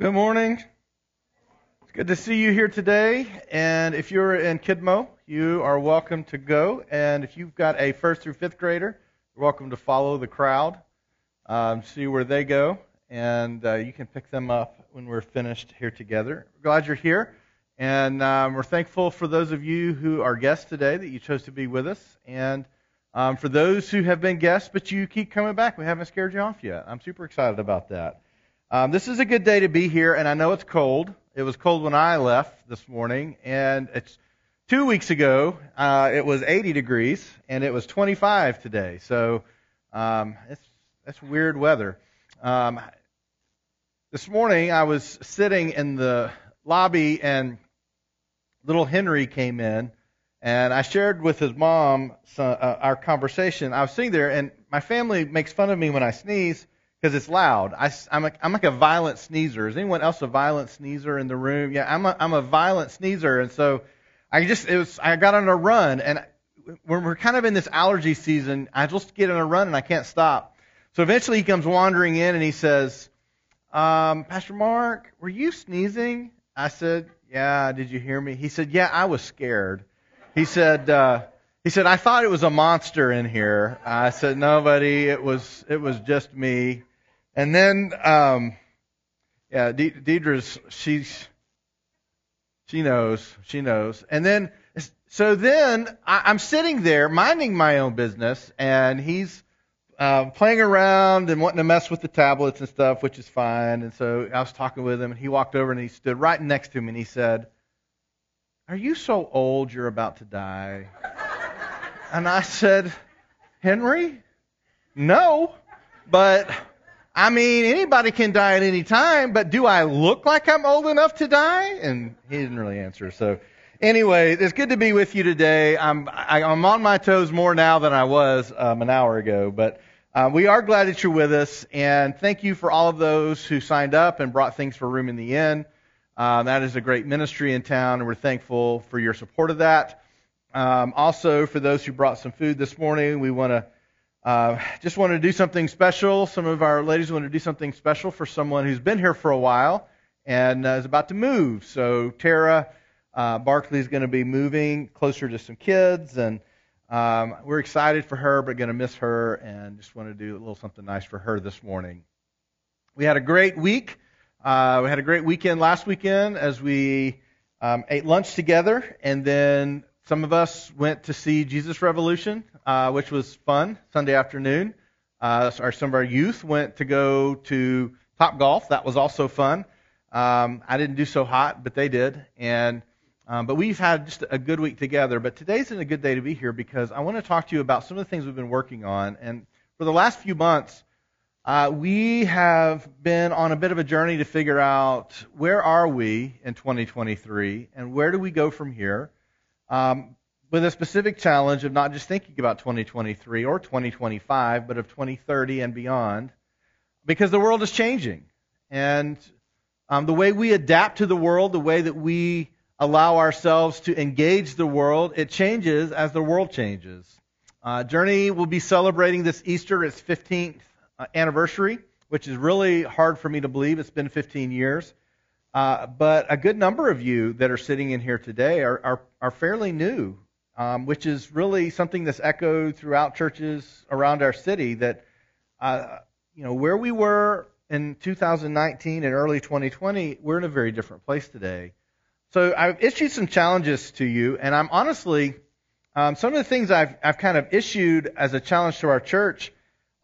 Good morning. It's good to see you here today. And if you're in Kidmo, you are welcome to go. And if you've got a first through fifth grader, you're welcome to follow the crowd, um, see where they go, and uh, you can pick them up when we're finished here together. Glad you're here. And um, we're thankful for those of you who are guests today that you chose to be with us. And um, for those who have been guests, but you keep coming back, we haven't scared you off yet. I'm super excited about that. Um, this is a good day to be here, and I know it's cold. It was cold when I left this morning, and it's two weeks ago. Uh, it was 80 degrees, and it was 25 today. So um, it's that's weird weather. Um, this morning, I was sitting in the lobby, and little Henry came in, and I shared with his mom some, uh, our conversation. I was sitting there, and my family makes fun of me when I sneeze because it's loud. I, am a, I'm like a violent sneezer. Is anyone else a violent sneezer in the room? Yeah, I'm a, I'm a violent sneezer, and so I just it was I got on a run, and when we're kind of in this allergy season, I just get on a run and I can't stop. So eventually he comes wandering in and he says, um, Pastor Mark, were you sneezing? I said, Yeah. Did you hear me? He said, Yeah, I was scared. He said. Uh, he said, I thought it was a monster in here. I said, nobody. It was, it was just me. And then, um, yeah, De- Deidre's, she's, she knows, she knows. And then, so then I, I'm sitting there minding my own business, and he's uh, playing around and wanting to mess with the tablets and stuff, which is fine. And so I was talking with him, and he walked over and he stood right next to me, and he said, "Are you so old you're about to die?" and I said, "Henry, no, but." I mean, anybody can die at any time, but do I look like I'm old enough to die? And he didn't really answer. So, anyway, it's good to be with you today. I'm I, I'm on my toes more now than I was um, an hour ago, but uh, we are glad that you're with us, and thank you for all of those who signed up and brought things for room in the inn. Uh, that is a great ministry in town, and we're thankful for your support of that. Um, also, for those who brought some food this morning, we want to uh, just wanted to do something special. Some of our ladies wanted to do something special for someone who's been here for a while and uh, is about to move. So Tara uh, Barkley is going to be moving closer to some kids, and um, we're excited for her, but going to miss her, and just want to do a little something nice for her this morning. We had a great week. Uh, we had a great weekend last weekend as we um, ate lunch together, and then some of us went to see Jesus Revolution, uh, which was fun Sunday afternoon. Uh, our, some of our youth went to go to Top Golf. That was also fun. Um, I didn't do so hot, but they did. And um, but we've had just a good week together. But today's a good day to be here because I want to talk to you about some of the things we've been working on. And for the last few months, uh, we have been on a bit of a journey to figure out where are we in 2023 and where do we go from here um, with a specific challenge of not just thinking about 2023 or 2025, but of 2030 and beyond, because the world is changing. And um, the way we adapt to the world, the way that we allow ourselves to engage the world, it changes as the world changes. Uh, Journey will be celebrating this Easter its 15th uh, anniversary, which is really hard for me to believe. It's been 15 years. Uh, but a good number of you that are sitting in here today are, are, are fairly new, um, which is really something that's echoed throughout churches around our city that, uh, you know, where we were in 2019 and early 2020, we're in a very different place today. So I've issued some challenges to you, and I'm honestly, um, some of the things I've, I've kind of issued as a challenge to our church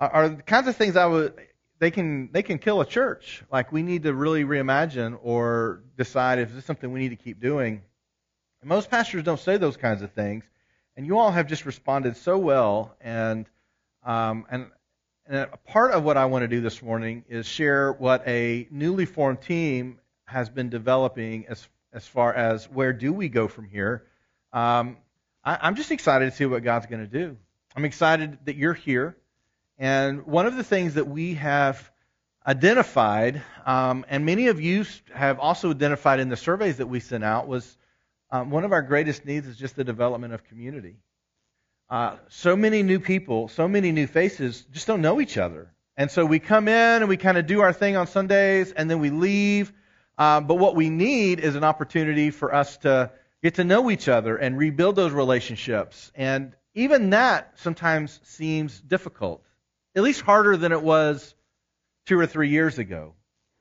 are, are the kinds of things I would they can they can kill a church. Like we need to really reimagine or decide if this is something we need to keep doing. And most pastors don't say those kinds of things, and you all have just responded so well. And um, and and a part of what I want to do this morning is share what a newly formed team has been developing as as far as where do we go from here. Um, I, I'm just excited to see what God's going to do. I'm excited that you're here. And one of the things that we have identified, um, and many of you have also identified in the surveys that we sent out, was um, one of our greatest needs is just the development of community. Uh, so many new people, so many new faces just don't know each other. And so we come in and we kind of do our thing on Sundays, and then we leave. Um, but what we need is an opportunity for us to get to know each other and rebuild those relationships. And even that sometimes seems difficult, at least harder than it was two or three years ago.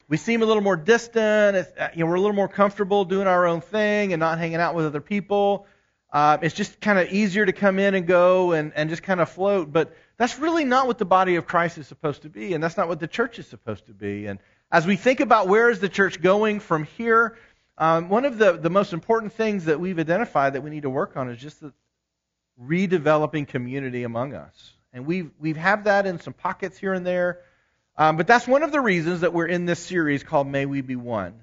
We seem a little more distant. Uh, you know, we're a little more comfortable doing our own thing and not hanging out with other people. Uh, it's just kind of easier to come in and go and, and just kind of float. But that's really not what the body of Christ is supposed to be, and that's not what the church is supposed to be. And as we think about where is the church going from here, um, one of the, the most important things that we've identified that we need to work on is just the redeveloping community among us. And we've, we've have that in some pockets here and there. Um, but that's one of the reasons that we're in this series called May We Be One.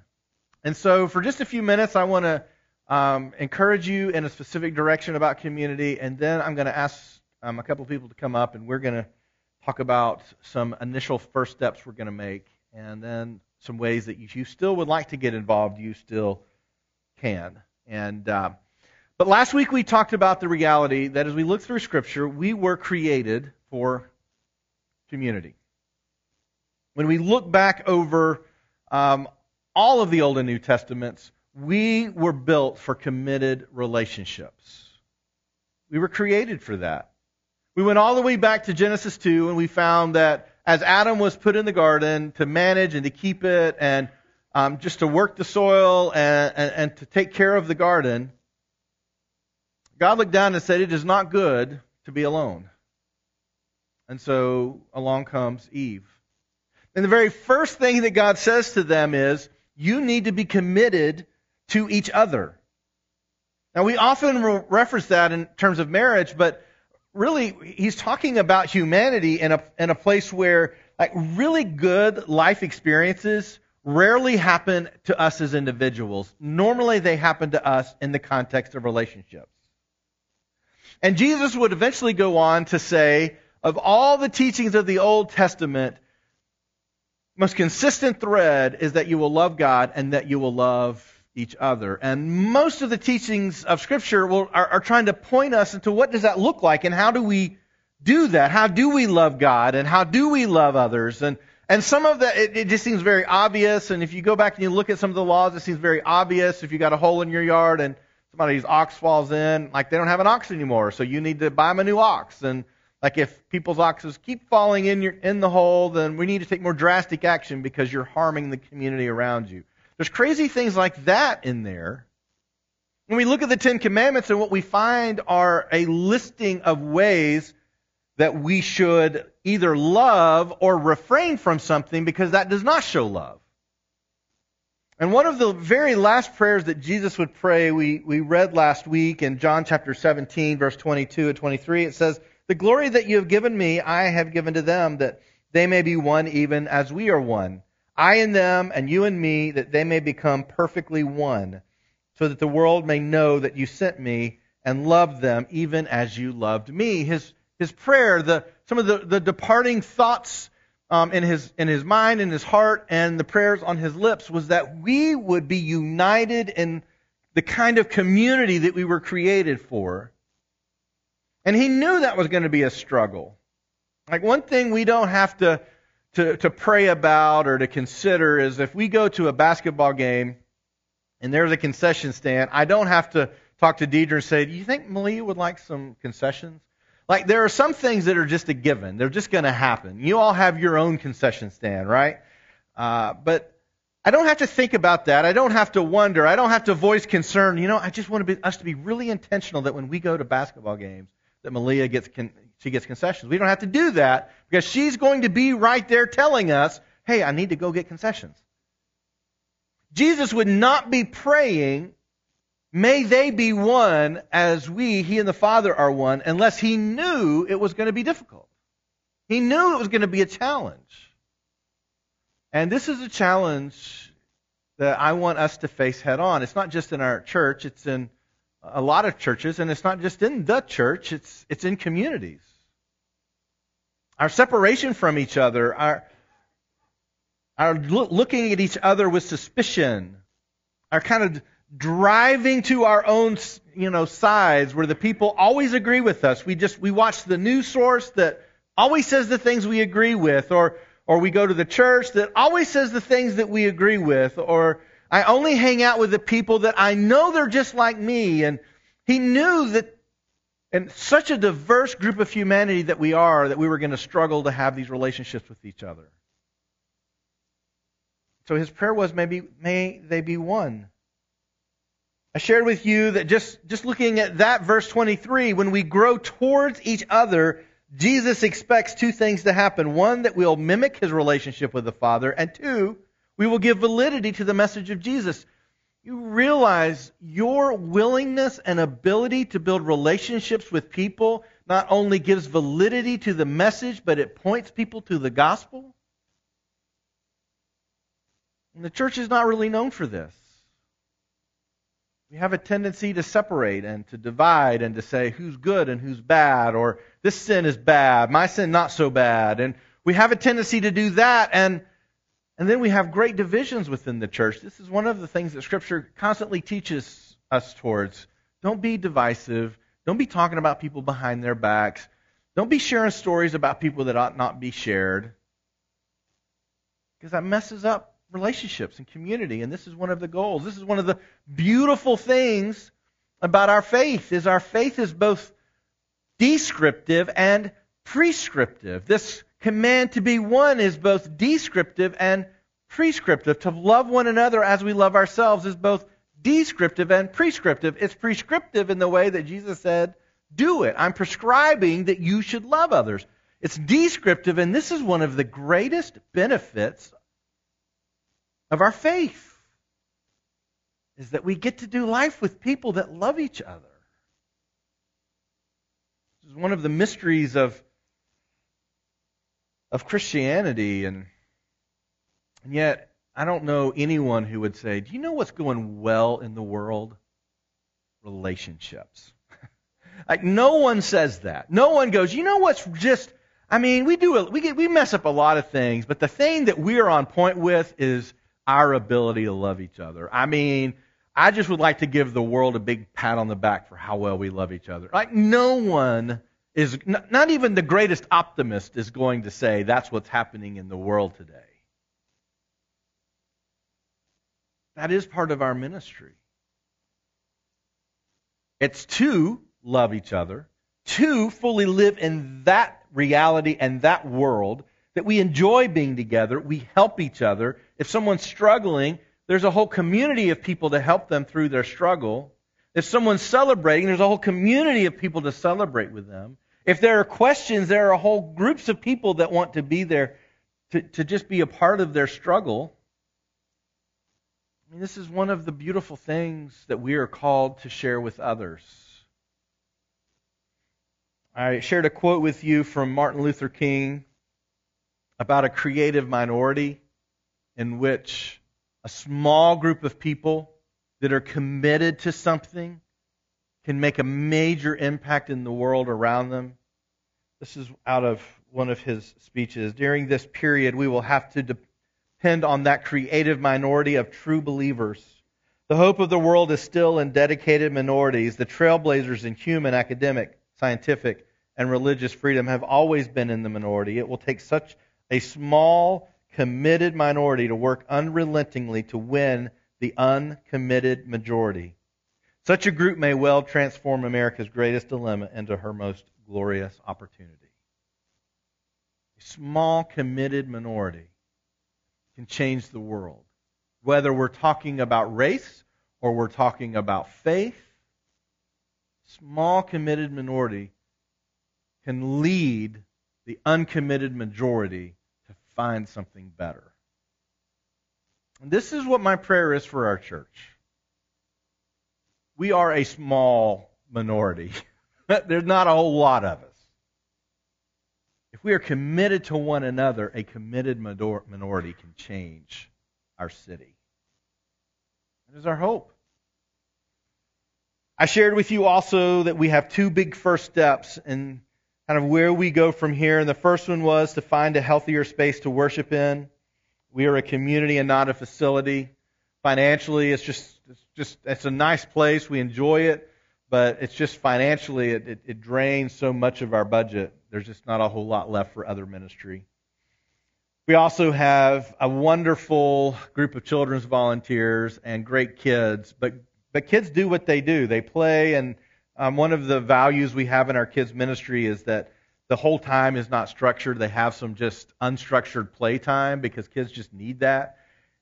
And so for just a few minutes, I want to um, encourage you in a specific direction about community, and then I'm going to ask um, a couple people to come up, and we're going to talk about some initial first steps we're going to make, and then some ways that if you still would like to get involved, you still can. And uh, but last week we talked about the reality that as we look through Scripture, we were created for community. When we look back over um, all of the Old and New Testaments, we were built for committed relationships. We were created for that. We went all the way back to Genesis 2 and we found that as Adam was put in the garden to manage and to keep it and um, just to work the soil and, and, and to take care of the garden, God looked down and said, It is not good to be alone. And so along comes Eve. And the very first thing that God says to them is, You need to be committed to each other. Now, we often reference that in terms of marriage, but really, he's talking about humanity in a, in a place where like really good life experiences rarely happen to us as individuals. Normally, they happen to us in the context of relationships. And Jesus would eventually go on to say, of all the teachings of the Old Testament, most consistent thread is that you will love God and that you will love each other. And most of the teachings of Scripture will, are, are trying to point us into what does that look like and how do we do that? How do we love God and how do we love others? And and some of that, it, it, just seems very obvious. And if you go back and you look at some of the laws, it seems very obvious. If you got a hole in your yard and somebody's ox falls in, like they don't have an ox anymore, so you need to buy them a new ox. And like if people's oxes keep falling in your in the hole, then we need to take more drastic action because you're harming the community around you. There's crazy things like that in there. When we look at the Ten Commandments and what we find are a listing of ways that we should either love or refrain from something because that does not show love. And one of the very last prayers that Jesus would pray, we, we read last week in John chapter 17, verse 22 and 23, it says, The glory that you have given me, I have given to them, that they may be one even as we are one. I and them, and you and me, that they may become perfectly one, so that the world may know that you sent me and loved them even as you loved me. His, his prayer, the, some of the, the departing thoughts um, in, his, in his mind, in his heart, and the prayers on his lips was that we would be united in the kind of community that we were created for. And he knew that was going to be a struggle. Like one thing we don't have to to, to pray about or to consider is if we go to a basketball game and there's a concession stand, I don't have to talk to Deidre and say, Do you think Malia would like some concessions? Like, there are some things that are just a given. They're just going to happen. You all have your own concession stand, right? Uh, but I don't have to think about that. I don't have to wonder. I don't have to voice concern. You know, I just want to be, us to be really intentional that when we go to basketball games, that Malia gets con- she gets concessions. We don't have to do that because she's going to be right there telling us, hey, I need to go get concessions. Jesus would not be praying, may they be one as we, he and the Father, are one, unless he knew it was going to be difficult. He knew it was going to be a challenge. And this is a challenge that I want us to face head on. It's not just in our church, it's in a lot of churches, and it's not just in the church, it's, it's in communities our separation from each other, our, our looking at each other with suspicion, our kind of driving to our own, you know, sides where the people always agree with us. We just, we watch the news source that always says the things we agree with, or, or we go to the church that always says the things that we agree with, or I only hang out with the people that I know they're just like me. And he knew that in such a diverse group of humanity that we are, that we were going to struggle to have these relationships with each other. So his prayer was, maybe may they be one. I shared with you that just, just looking at that verse 23, when we grow towards each other, Jesus expects two things to happen. One, that we'll mimic his relationship with the Father, and two, we will give validity to the message of Jesus. You realize your willingness and ability to build relationships with people not only gives validity to the message, but it points people to the gospel? And the church is not really known for this. We have a tendency to separate and to divide and to say who's good and who's bad, or this sin is bad, my sin not so bad. And we have a tendency to do that, and, and then we have great divisions within the church. This is one of the things that Scripture constantly teaches us towards. Don't be divisive. Don't be talking about people behind their backs. Don't be sharing stories about people that ought not be shared. Because that messes up relationships and community. And this is one of the goals. This is one of the beautiful things about our faith is our faith is both descriptive and prescriptive. This command to be one is both descriptive and prescriptive. To love one another as we love ourselves is both descriptive and prescriptive. It's prescriptive in the way that Jesus said, do it. I'm prescribing that you should love others. It's descriptive, and this is one of the greatest benefits of our faith is that we get to do life with people that love each other. This is one of the mysteries of, of Christianity, and, and yet I don't know anyone who would say, Do you know what's going well in the world? Relationships. like, no one says that. No one goes, You know what's just. I mean, we do we get we mess up a lot of things, but the thing that we are on point with is our ability to love each other. I mean, I just would like to give the world a big pat on the back for how well we love each other. Like, no one is, not even the greatest optimist is going to say that's what's happening in the world today. That is part of our ministry. It's to love each other, to fully live in that reality and that world, that we enjoy being together, we help each other. If someone's struggling, there's a whole community of people to help them through their struggle. If someone's celebrating, there's a whole community of people to celebrate with them. If there are questions, there are whole groups of people that want to be there to, to just be a part of their struggle. I mean, this is one of the beautiful things that we are called to share with others. I shared a quote with you from Martin Luther King about a creative minority in which a small group of people that are committed to something can make a major impact in the world around them. This is out of one of his speeches. During this period, we will have to depend on that creative minority of true believers. The hope of the world is still in dedicated minorities. The trailblazers in human, academic, scientific, and religious freedom have always been in the minority. It will take such a small, committed minority to work unrelentingly to win the uncommitted majority. Such a group may well transform America's greatest dilemma into her most glorious opportunity. A small, committed minority can change the world. Whether we're talking about race or we're talking about faith, small, committed minority can lead the uncommitted majority to find something better. And this is what my prayer is for our church. We are a small minority. There's not a whole lot of us. If we are committed to one another, a committed minority can change our city. That is our hope. I shared with you also that we have two big first steps in kind of where we go from here. And the first one was to find a healthier space to worship in. We are a community and not a facility. Financially, it's just just it's a nice place. We enjoy it, but it's just financially it, it, it drains so much of our budget. There's just not a whole lot left for other ministry. We also have a wonderful group of children's volunteers and great kids, but but kids do what they do. They play, and um, one of the values we have in our kids ministry is that the whole time is not structured. They have some just unstructured play time because kids just need that,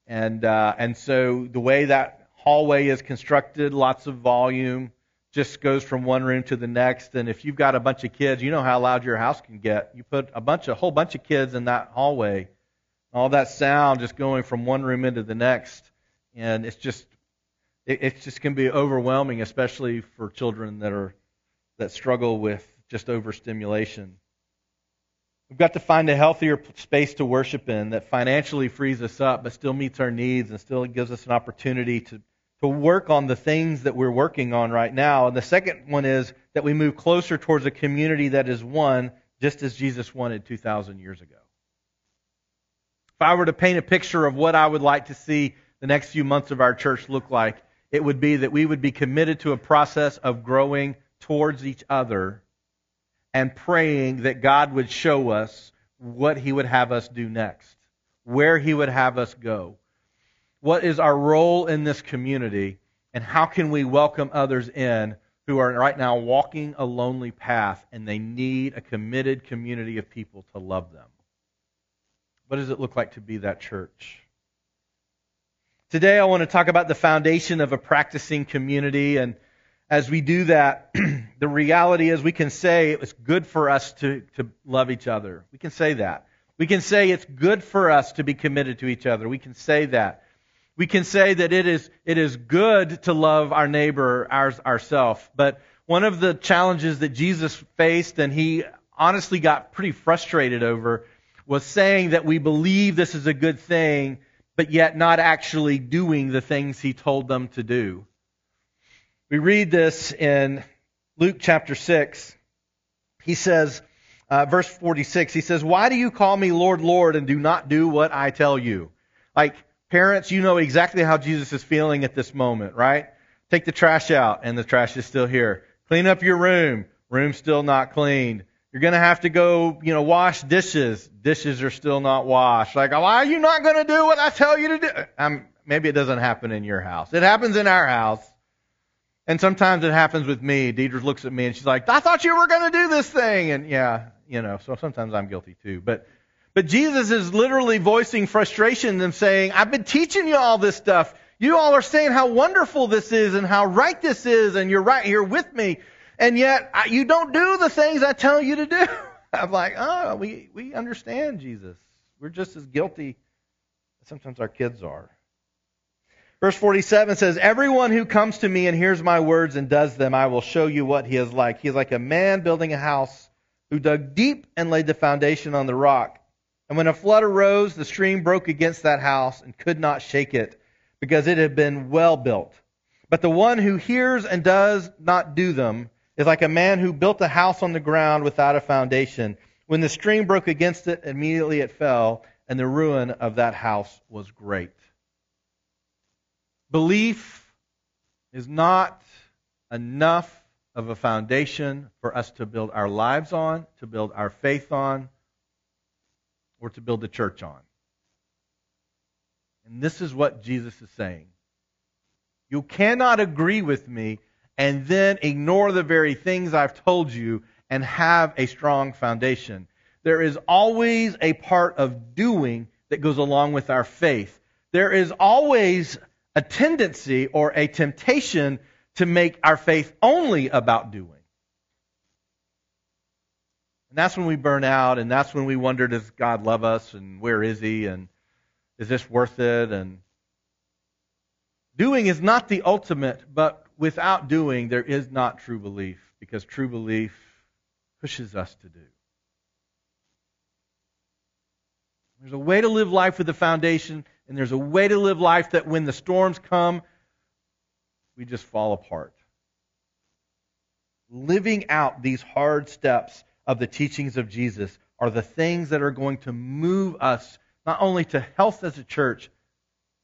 and uh, and so the way that hallway is constructed, lots of volume, just goes from one room to the next. And if you've got a bunch of kids, you know how loud your house can get. You put a bunch, a whole bunch of kids in that hallway, all that sound just going from one room into the next, and it's just, it, just can be overwhelming, especially for children that are that struggle with just overstimulation. We've got to find a healthier space to worship in that financially frees us up, but still meets our needs and still gives us an opportunity to to work on the things that we're working on right now. And the second one is that we move closer towards a community that is one, just as Jesus wanted 2,000 years ago. If I were to paint a picture of what I would like to see the next few months of our church look like, it would be that we would be committed to a process of growing towards each other and praying that God would show us what He would have us do next, where He would have us go what is our role in this community, and how can we welcome others in who are right now walking a lonely path and they need a committed community of people to love them? What does it look like to be that church? Today, I want to talk about the foundation of a practicing community. And as we do that, the reality is we can say it was good for us to, to love each other. We can say that. We can say it's good for us to be committed to each other. We can say that we can say that it is, it is good to love our neighbor ours, ourselves. But one of the challenges that Jesus faced and he honestly got pretty frustrated over was saying that we believe this is a good thing, but yet not actually doing the things he told them to do. We read this in Luke chapter 6. He says, uh, verse 46, he says, Why do you call me Lord, Lord, and do not do what I tell you? Like, Parents, you know exactly how Jesus is feeling at this moment, right? Take the trash out, and the trash is still here. Clean up your room, room still not cleaned. You're going to have to go, you know, wash dishes. Dishes are still not washed. Like, why are you not going to do what I tell you to do? Um, maybe it doesn't happen in your house. It happens in our house. And sometimes it happens with me. Deidre looks at me and she's like, I thought you were going to do this thing. And yeah, you know, so sometimes I'm guilty too. But but Jesus is literally voicing frustration and saying, I've been teaching you all this stuff. You all are saying how wonderful this is and how right this is, and you're right here with me. And yet, you don't do the things I tell you to do. I'm like, oh, we, we understand Jesus. We're just as guilty as sometimes our kids are. Verse 47 says, Everyone who comes to me and hears my words and does them, I will show you what he is like. He is like a man building a house who dug deep and laid the foundation on the rock. And when a flood arose, the stream broke against that house and could not shake it, because it had been well built. But the one who hears and does not do them is like a man who built a house on the ground without a foundation. When the stream broke against it, immediately it fell, and the ruin of that house was great. Belief is not enough of a foundation for us to build our lives on, to build our faith on, or to build a church on. And this is what Jesus is saying. You cannot agree with me and then ignore the very things I've told you and have a strong foundation. There is always a part of doing that goes along with our faith. There is always a tendency or a temptation to make our faith only about doing. And that's when we burn out, and that's when we wonder, does God love us, and where is He, and is this worth it? And doing is not the ultimate, but without doing, there is not true belief, because true belief pushes us to do. There's a way to live life with a foundation, and there's a way to live life that when the storms come, we just fall apart. Living out these hard steps of the teachings of Jesus are the things that are going to move us not only to health as a church,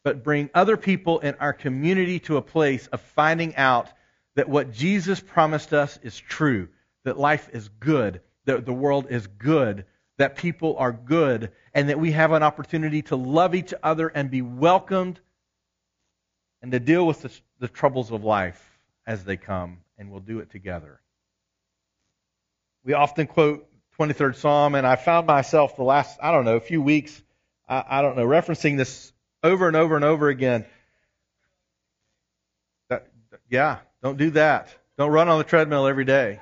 but bring other people in our community to a place of finding out that what Jesus promised us is true, that life is good, that the world is good, that people are good and that we have an opportunity to love each other and be welcomed and to deal with the, the troubles of life as they come, and we'll do it together. We often quote 23rd Psalm, and I found myself the last, I don't know, a few weeks, I, I don't know, referencing this over and over and over again. That, yeah, don't do that. Don't run on the treadmill every day.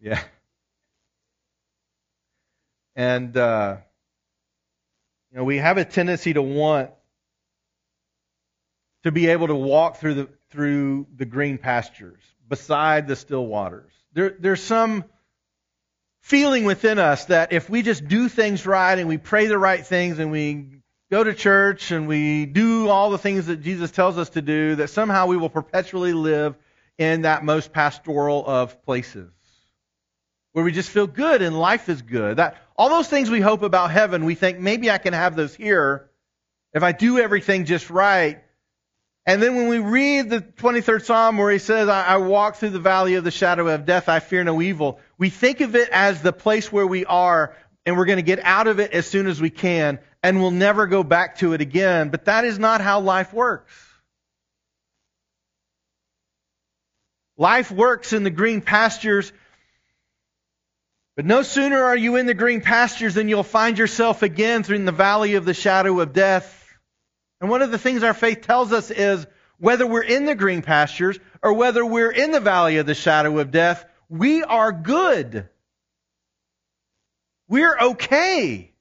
Yeah. And, uh, you know, we have a tendency to want to be able to walk through the, through the green pastures, beside the still waters. There, there's some feeling within us that if we just do things right and we pray the right things and we go to church and we do all the things that Jesus tells us to do, that somehow we will perpetually live in that most pastoral of places where we just feel good and life is good. That all those things we hope about heaven, we think maybe I can have those here if I do everything just right. And then when we read the 23rd Psalm where he says, I, I walk through the valley of the shadow of death, I fear no evil, we think of it as the place where we are and we're going to get out of it as soon as we can and we'll never go back to it again. But that is not how life works. Life works in the green pastures but no sooner are you in the green pastures than you'll find yourself again through the valley of the shadow of death. And one of the things our faith tells us is whether we're in the green pastures or whether we're in the valley of the shadow of death, we are good. We're okay.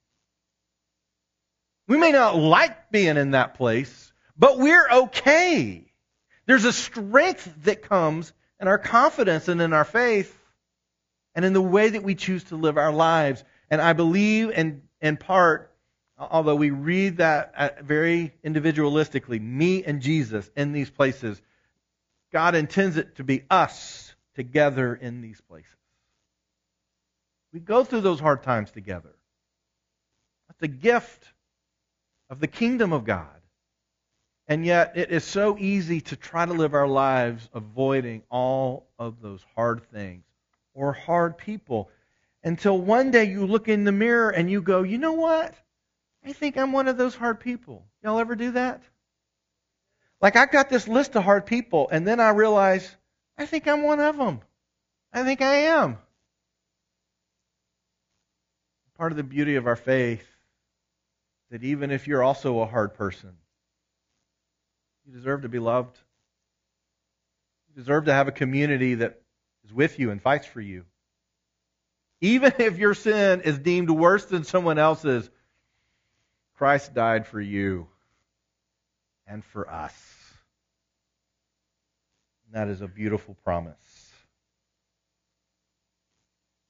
We may not like being in that place, but we're okay. There's a strength that comes in our confidence and in our faith and in the way that we choose to live our lives. And I believe, in, in part, although we read that uh, very individualistically, me and Jesus in these places, God intends it to be us together in these places. We go through those hard times together. That's a gift of the kingdom of God. And yet, it is so easy to try to live our lives avoiding all of those hard things or hard people until one day you look in the mirror and you go, you know what? I think I'm one of those hard people. Y'all ever do that? Like I got this list of hard people, and then I realize I think I'm one of them. I think I am. Part of the beauty of our faith that even if you're also a hard person, you deserve to be loved. You deserve to have a community that is with you and fights for you. Even if your sin is deemed worse than someone else's, Christ died for you and for us. That is a beautiful promise.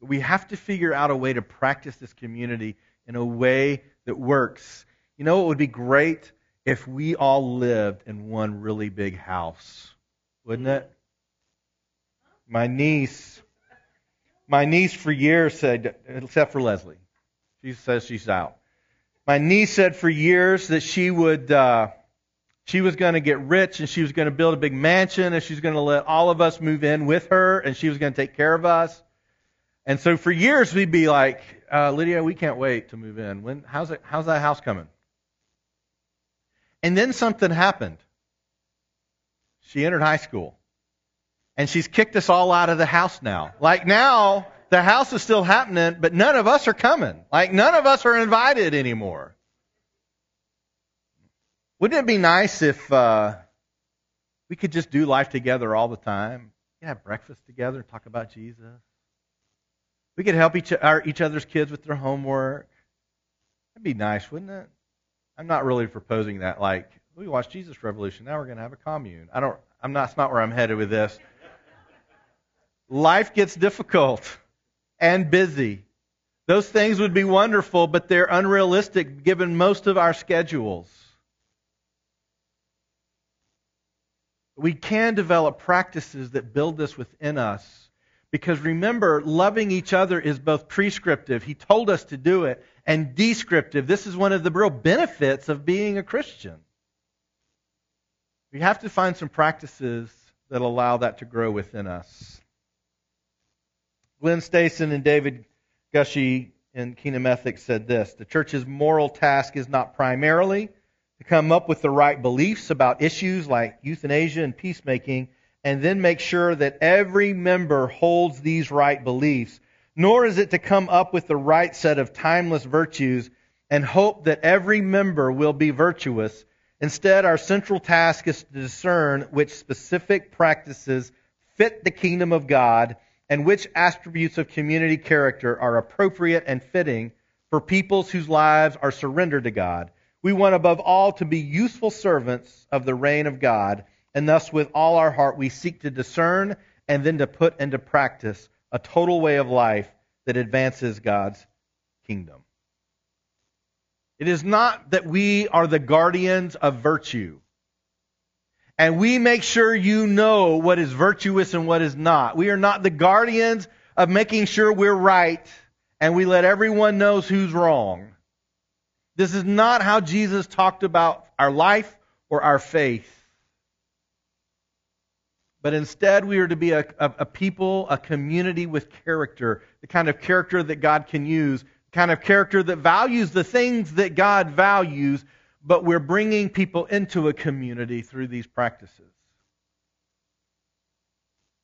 We have to figure out a way to practice this community in a way that works. You know, it would be great if we all lived in one really big house, wouldn't it? My niece, my niece for years said, except for Leslie, she says she's out. My niece said for years that she would, uh, she was going to get rich and she was going to build a big mansion and she's going to let all of us move in with her and she was going to take care of us. And so for years we'd be like, uh, Lydia, we can't wait to move in. When, how's, it, how's that house coming? And then something happened. She entered high school and she's kicked us all out of the house now. Like now, the house is still happening, but none of us are coming. Like none of us are invited anymore. Wouldn't it be nice if uh, we could just do life together all the time? We could have breakfast together and talk about Jesus. We could help each, our, each other's kids with their homework. That'd be nice, wouldn't it? I'm not really proposing that. Like we watched Jesus Revolution, now we're going to have a commune. I don't. I'm not. That's not where I'm headed with this life gets difficult and busy. Those things would be wonderful, but they're unrealistic given most of our schedules. We can develop practices that build this within us. Because remember, loving each other is both prescriptive, he told us to do it, and descriptive. This is one of the real benefits of being a Christian. We have to find some practices that allow that to grow within us. Glen Stassen and David Gushee in Kingdom Ethics said this The church's moral task is not primarily to come up with the right beliefs about issues like euthanasia and peacemaking and then make sure that every member holds these right beliefs, nor is it to come up with the right set of timeless virtues and hope that every member will be virtuous. Instead, our central task is to discern which specific practices fit the kingdom of God and which attributes of community character are appropriate and fitting for peoples whose lives are surrendered to God. We want above all to be useful servants of the reign of God, and thus with all our heart we seek to discern and then to put into practice a total way of life that advances God's kingdom. It is not that we are the guardians of virtue. And we make sure you know what is virtuous and what is not. We are not the guardians of making sure we're right and we let everyone knows who's wrong. This is not how Jesus talked about our life or our faith. But instead, we are to be a, a, a, people, a community with character, the kind of character that God can use, the kind of character that values the things that God values, but we're bringing people into a community through these practices.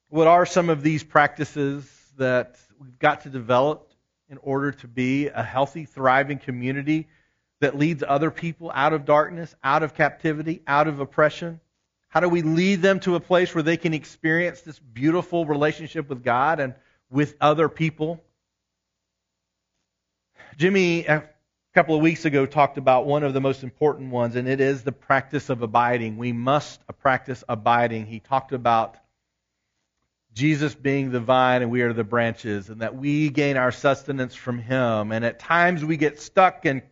What are some of these practices that we've got to develop in order to be a healthy, thriving community that leads other people out of darkness, out of captivity, out of oppression? How do we lead them to a place where they can experience this beautiful relationship with God and with other people? Jimmy, a couple of weeks ago, talked about one of the most important ones, and it is the practice of abiding. We must practice abiding. He talked about Jesus being the vine and we are the branches, and that we gain our sustenance from Him. And at times we get stuck and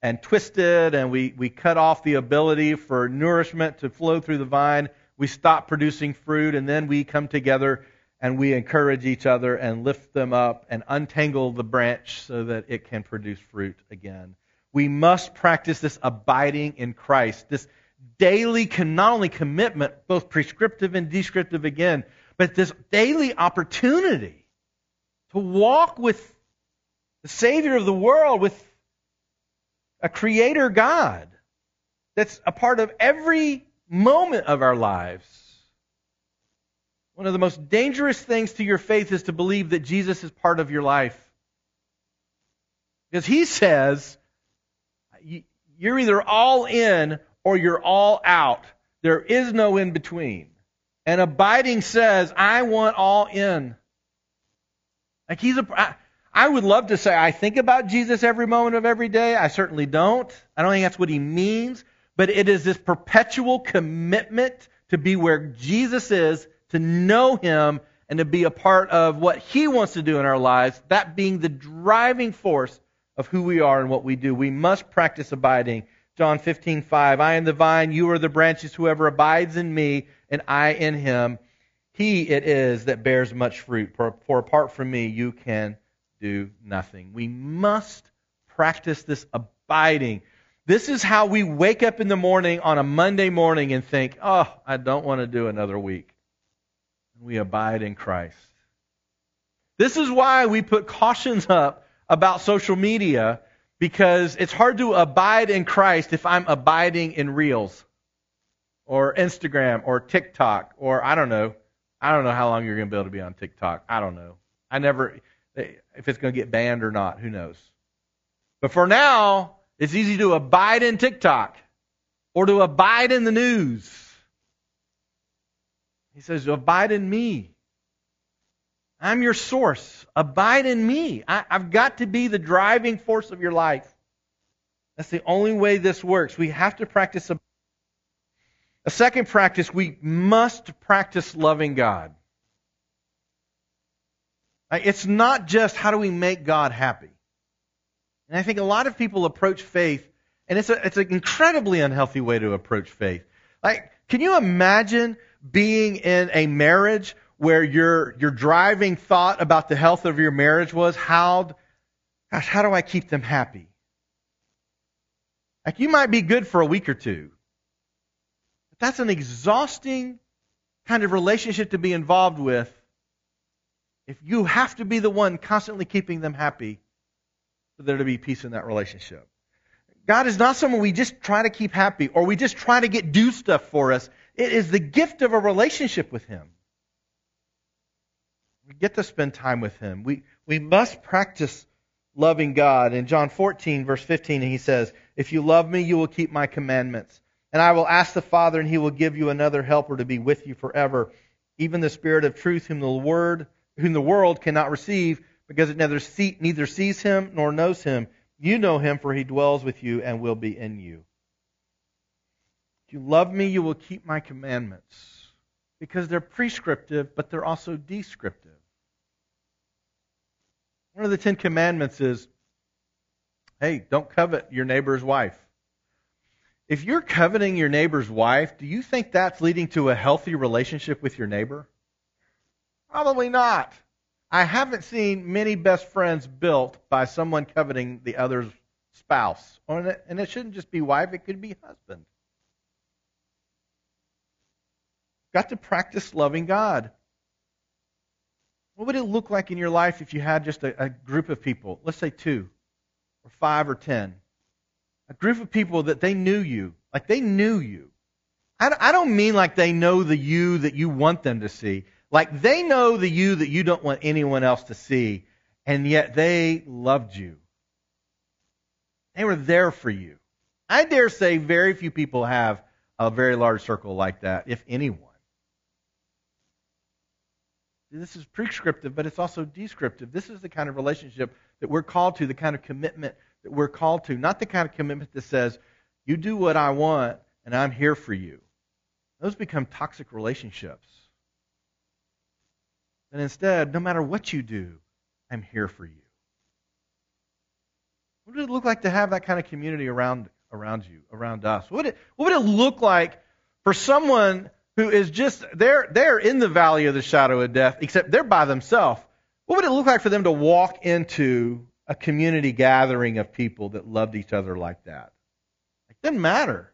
and twisted, and we, we cut off the ability for nourishment to flow through the vine. We stop producing fruit, and then we come together and we encourage each other and lift them up and untangle the branch so that it can produce fruit again. We must practice this abiding in Christ, this daily, not only commitment, both prescriptive and descriptive again, but this daily opportunity to walk with the Savior of the world, with a creator God that's a part of every moment of our lives. One of the most dangerous things to your faith is to believe that Jesus is part of your life. Because he says, you're either all in or you're all out. There is no in between. And abiding says, I want all in. Like he's a, I would love to say I think about Jesus every moment of every day. I certainly don't. I don't think that's what he means. But it is this perpetual commitment to be where Jesus is, to know him, and to be a part of what he wants to do in our lives, that being the driving force of who we are and what we do. We must practice abiding. John 15:5 I am the vine, you are the branches, whoever abides in me and I in him, he it is that bears much fruit. For, for apart from me you can do nothing. We must practice this abiding. This is how we wake up in the morning on a Monday morning and think, oh, I don't want to do another week. We abide in Christ. This is why we put cautions up about social media because it's hard to abide in Christ if I'm abiding in Reels or Instagram or TikTok or I don't know. I don't know how long you're going to be able to be on TikTok. I don't know. I never, if it's going to get banned or not, who knows? But for now, it's easy to abide in TikTok or to abide in the news. He says, Abide in me. I'm your source. Abide in me. I, have got to be the driving force of your life. That's the only way this works. We have to practice a, a second practice. We must practice loving God. It's not just how do we make God happy. And I think a lot of people approach faith, and it's, a, it's an incredibly unhealthy way to approach faith. Like, can you imagine being in a marriage where your, your driving thought about the health of your marriage was, how, gosh, how do I keep them happy? Like, you might be good for a week or two. But that's an exhausting kind of relationship to be involved with if you have to be the one constantly keeping them happy for there to be peace in that relationship. God is not someone we just try to keep happy or we just try to get do stuff for us. It is the gift of a relationship with Him. We get to spend time with Him. We, we must practice loving God. In John 14, verse 15, he says, If you love me, you will keep my commandments. And I will ask the Father, and he will give you another helper to be with you forever, even the Spirit of truth, whom the word, whom the world cannot receive, because it neither, see, neither sees him nor knows him. You know him, for he dwells with you and will be in you. If you love me, you will keep my commandments, because they're prescriptive, but they're also descriptive. One of the Ten Commandments is hey, don't covet your neighbor's wife. If you're coveting your neighbor's wife, do you think that's leading to a healthy relationship with your neighbor? Probably not. I haven't seen many best friends built by someone coveting the other's spouse. And it shouldn't just be wife, it could be husband. Got to practice loving God. What would it look like in your life if you had just a, a group of people, let's say two, or five, or ten? a group of people that they knew you, like they knew you. I don't mean like they know the you that you want them to see. Like they know the you that you don't want anyone else to see, and yet they loved you. They were there for you. I dare say very few people have a very large circle like that, if anyone. This is prescriptive, but it's also descriptive. This is the kind of relationship that we're called to, the kind of commitment that we're called to, not the kind of commitment that says, you do what I want and I'm here for you. Those become toxic relationships. And instead, no matter what you do, I'm here for you. What would it look like to have that kind of community around, around you, around us? What would, it, what would it look like for someone who is just, they're, they're in the valley of the shadow of death, except they're by themselves? What would it look like for them to walk into a community gathering of people that loved each other like that. It doesn't matter.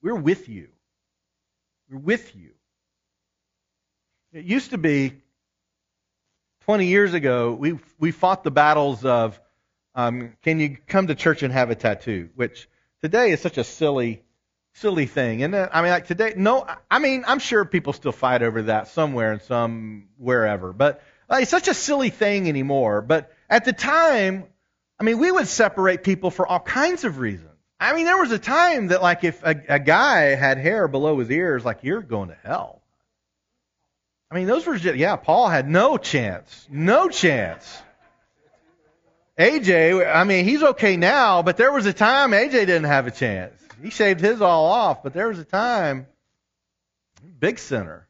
We're with you. We're with you. It used to be 20 years ago, we, we fought the battles of um, can you come to church and have a tattoo, which today is such a silly, silly thing. And I mean, like today, no, I mean, I'm sure people still fight over that somewhere and some wherever, but it's such a silly thing anymore. But at the time, I mean, we would separate people for all kinds of reasons. I mean, there was a time that, like, if a, a guy had hair below his ears, like, you're going to hell. I mean, those were just, yeah, Paul had no chance. No chance. AJ, I mean, he's okay now, but there was a time AJ didn't have a chance. He shaved his all off, but there was a time, big sinner.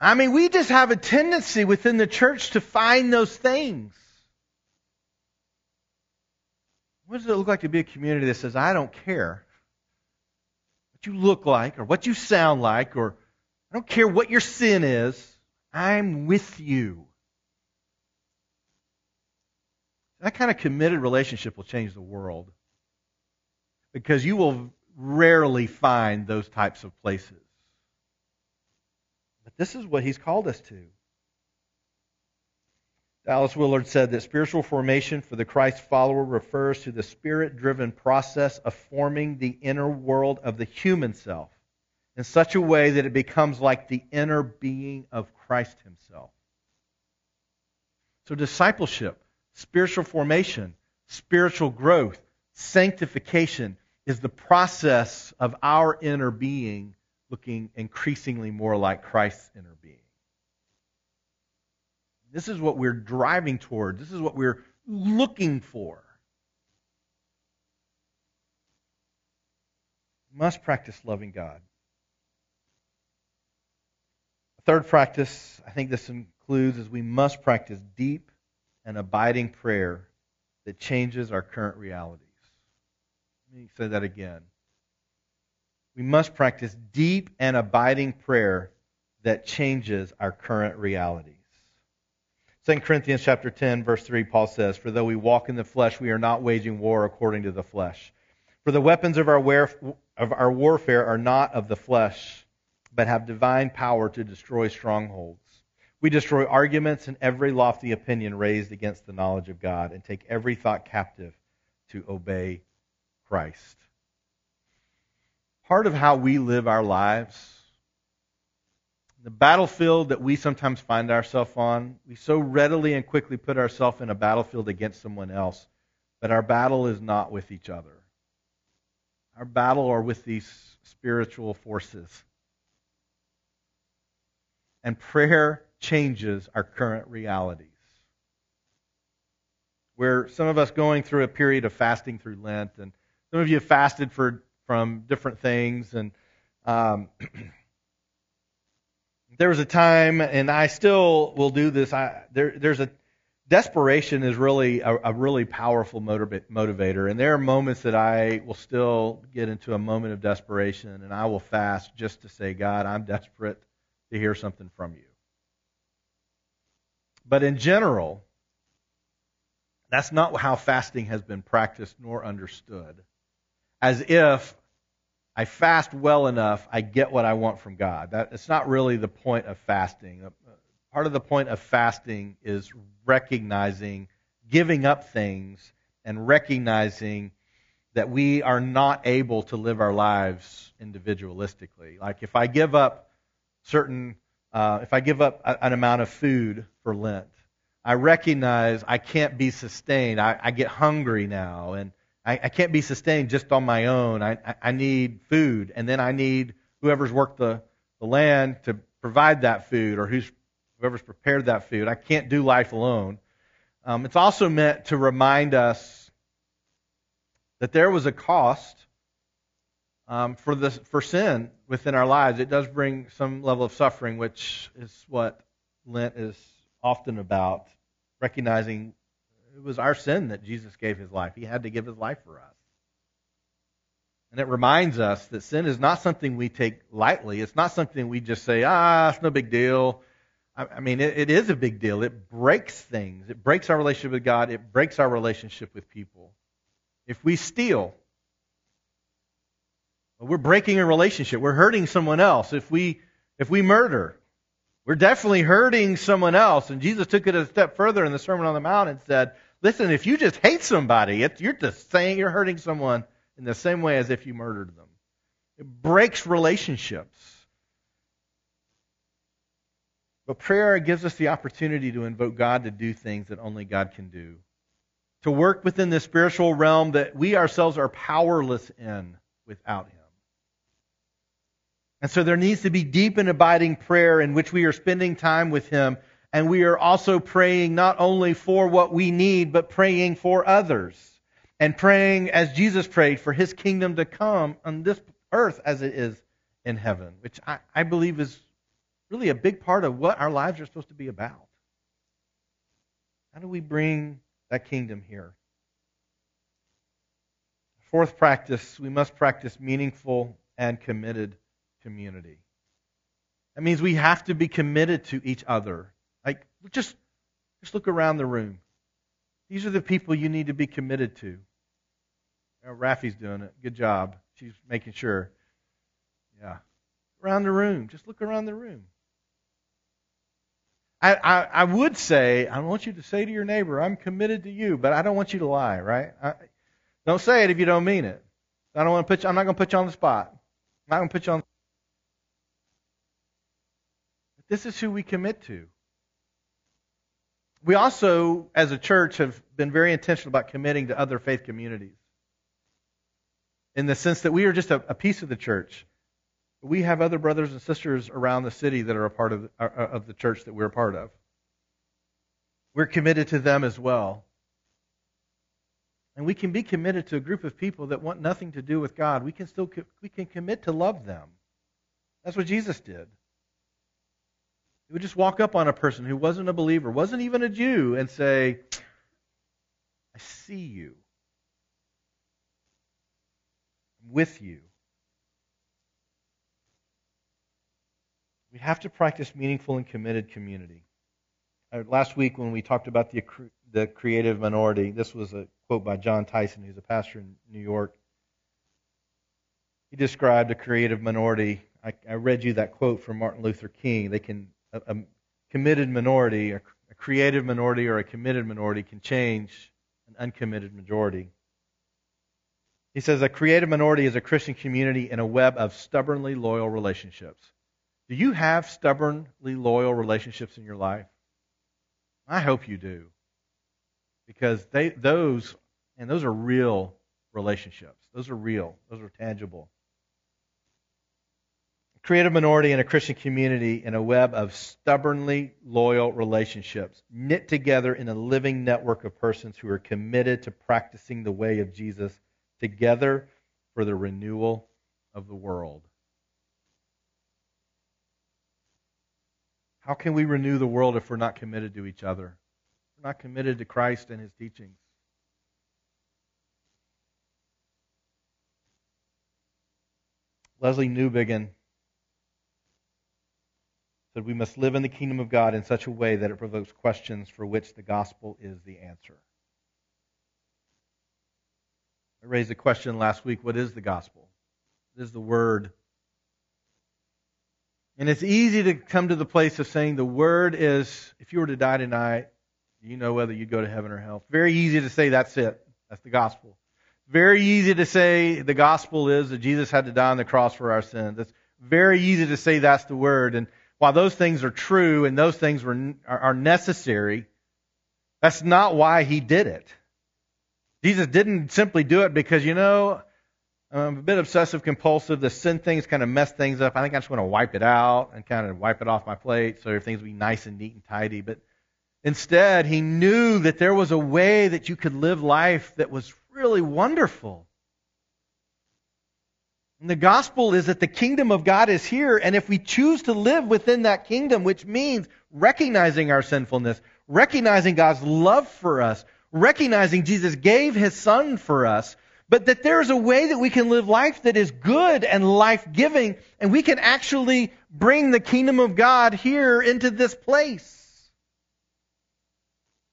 I mean, we just have a tendency within the church to find those things. What does it look like to be a community that says, I don't care what you look like or what you sound like or I don't care what your sin is, I'm with you. That kind of committed relationship will change the world because you will rarely find those types of places. But this is what he's called us to. Dallas Willard said that spiritual formation for the Christ follower refers to the spirit driven process of forming the inner world of the human self in such a way that it becomes like the inner being of Christ himself. So, discipleship, spiritual formation, spiritual growth, sanctification is the process of our inner being looking increasingly more like Christ's inner being. This is what we're driving toward. This is what we're looking for. We must practice loving God. A third practice, I think this includes, is we must practice deep and abiding prayer that changes our current realities. Let me say that again we must practice deep and abiding prayer that changes our current realities. 2 Corinthians chapter 10 verse 3 Paul says, "For though we walk in the flesh, we are not waging war according to the flesh. For the weapons of our, of our warfare are not of the flesh, but have divine power to destroy strongholds. We destroy arguments and every lofty opinion raised against the knowledge of God and take every thought captive to obey Christ. Part of how we live our lives, the battlefield that we sometimes find ourselves on, we so readily and quickly put ourselves in a battlefield against someone else, but our battle is not with each other. Our battle are with these spiritual forces. And prayer changes our current realities. Where some of us going through a period of fasting through Lent, and some of you have fasted for from different things, and um, there was a time, and I still will do this. I, there, there's a desperation is really a, a really powerful motivator, and there are moments that I will still get into a moment of desperation, and I will fast just to say, God, I'm desperate to hear something from you. But in general, that's not how fasting has been practiced nor understood. As if I fast well enough, I get what I want from God. That, it's not really the point of fasting. Part of the point of fasting is recognizing, giving up things, and recognizing that we are not able to live our lives individualistically. Like if I give up certain uh, if I give up an amount of food for Lent, I recognize I can't be sustained. I, I get hungry now, and I, I, can't be sustained just on my own. I, I, need food, and then I need whoever's worked the, the land to provide that food, or who's whoever's prepared that food. I can't do life alone. Um, it's also meant to remind us that there was a cost um, for the for sin within our lives. It does bring some level of suffering, which is what Lent is often about. Recognizing it was our sin that Jesus gave his life. He had to give his life for us. And it reminds us that sin is not something we take lightly. It's not something we just say, ah, it's no big deal. I, I mean, it, it is a big deal. It breaks things. It breaks our relationship with God. It breaks our relationship with people. If we steal, we're breaking a relationship. We're hurting someone else. If we if we murder, we're definitely hurting someone else. And Jesus took it a step further in the Sermon on the Mount and said, "Listen, if you just hate somebody, you're just saying you're hurting someone in the same way as if you murdered them. It breaks relationships." But prayer gives us the opportunity to invoke God to do things that only God can do. To work within the spiritual realm that we ourselves are powerless in without Him. And so there needs to be deep and abiding prayer in which we are spending time with Him. And we are also praying not only for what we need, but praying for others. And praying as Jesus prayed for His kingdom to come on this earth as it is in heaven, which I, I believe is really a big part of what our lives are supposed to be about. How do we bring that kingdom here? Fourth practice, we must practice meaningful and committed community. That means we have to be committed to each other. Just, just look around the room. These are the people you need to be committed to. Know, Rafi's doing it. Good job. She's making sure. Yeah. Around the room. Just look around the room. I, I, I would say, I want you to say to your neighbor, I'm committed to you, but I don't want you to lie, right? I, don't say it if you don't mean it. I don't want to put you, I'm not going to put you on the spot. I'm not going to put you on this is who we commit to. We also, as a church, have been very intentional about committing to other faith communities. In the sense that we are just a, a piece of the church. We have other brothers and sisters around the city that are a part of, uh, of the church that we're a part of. We're committed to them as well. And we can be committed to a group of people that want nothing to do with God. We can still we can commit to love them. That's what Jesus did. He would just walk up on a person who wasn't a believer, wasn't even a Jew, and say, I see you. I'm with you. We have to practice meaningful and committed community. Uh, last week, when we talked about the, the creative minority, this was a quote by Jon Tyson, who's a pastor in New York. He described a creative minority. I, I read you that quote from Martin Luther King. They can a, committed minority, a creative minority or a committed minority can change an uncommitted majority. He says a creative minority is a Christian community in a web of stubbornly loyal relationships. Do you have stubbornly loyal relationships in your life? I hope you do. Because they those and those are real relationships. Those are real. Those are tangible. Create a minority in a Christian community in a web of stubbornly loyal relationships, knit together in a living network of persons who are committed to practicing the way of Jesus together for the renewal of the world. How can we renew the world if we're not committed to each other? We're not committed to Christ and his teachings. Lesslie Newbigin we must live in the kingdom of God in such a way that it provokes questions for which the gospel is the answer. I raised a question last week what is the gospel? What is the word? And it's easy to come to the place of saying the word is, if you were to die tonight, you know whether you'd go to heaven or hell. Very easy to say that's it. That's the gospel. Very easy to say the gospel is that Jesus had to die on the cross for our sins. It's very easy to say that's the word. And while those things are true and those things were, are necessary, that's not why he did it. Jesus didn't simply do it because, you know, I'm a bit obsessive compulsive. The sin things kind of mess things up. I think I just want to wipe it out and kind of wipe it off my plate so everything's be nice and neat and tidy. But instead, he knew that there was a way that you could live life that was really wonderful. And the gospel is that the kingdom of God is here, and if we choose to live within that kingdom, which means recognizing our sinfulness, recognizing God's love for us, recognizing Jesus gave his son for us, but that there's a way that we can live life that is good and life giving, and we can actually bring the kingdom of God here into this place.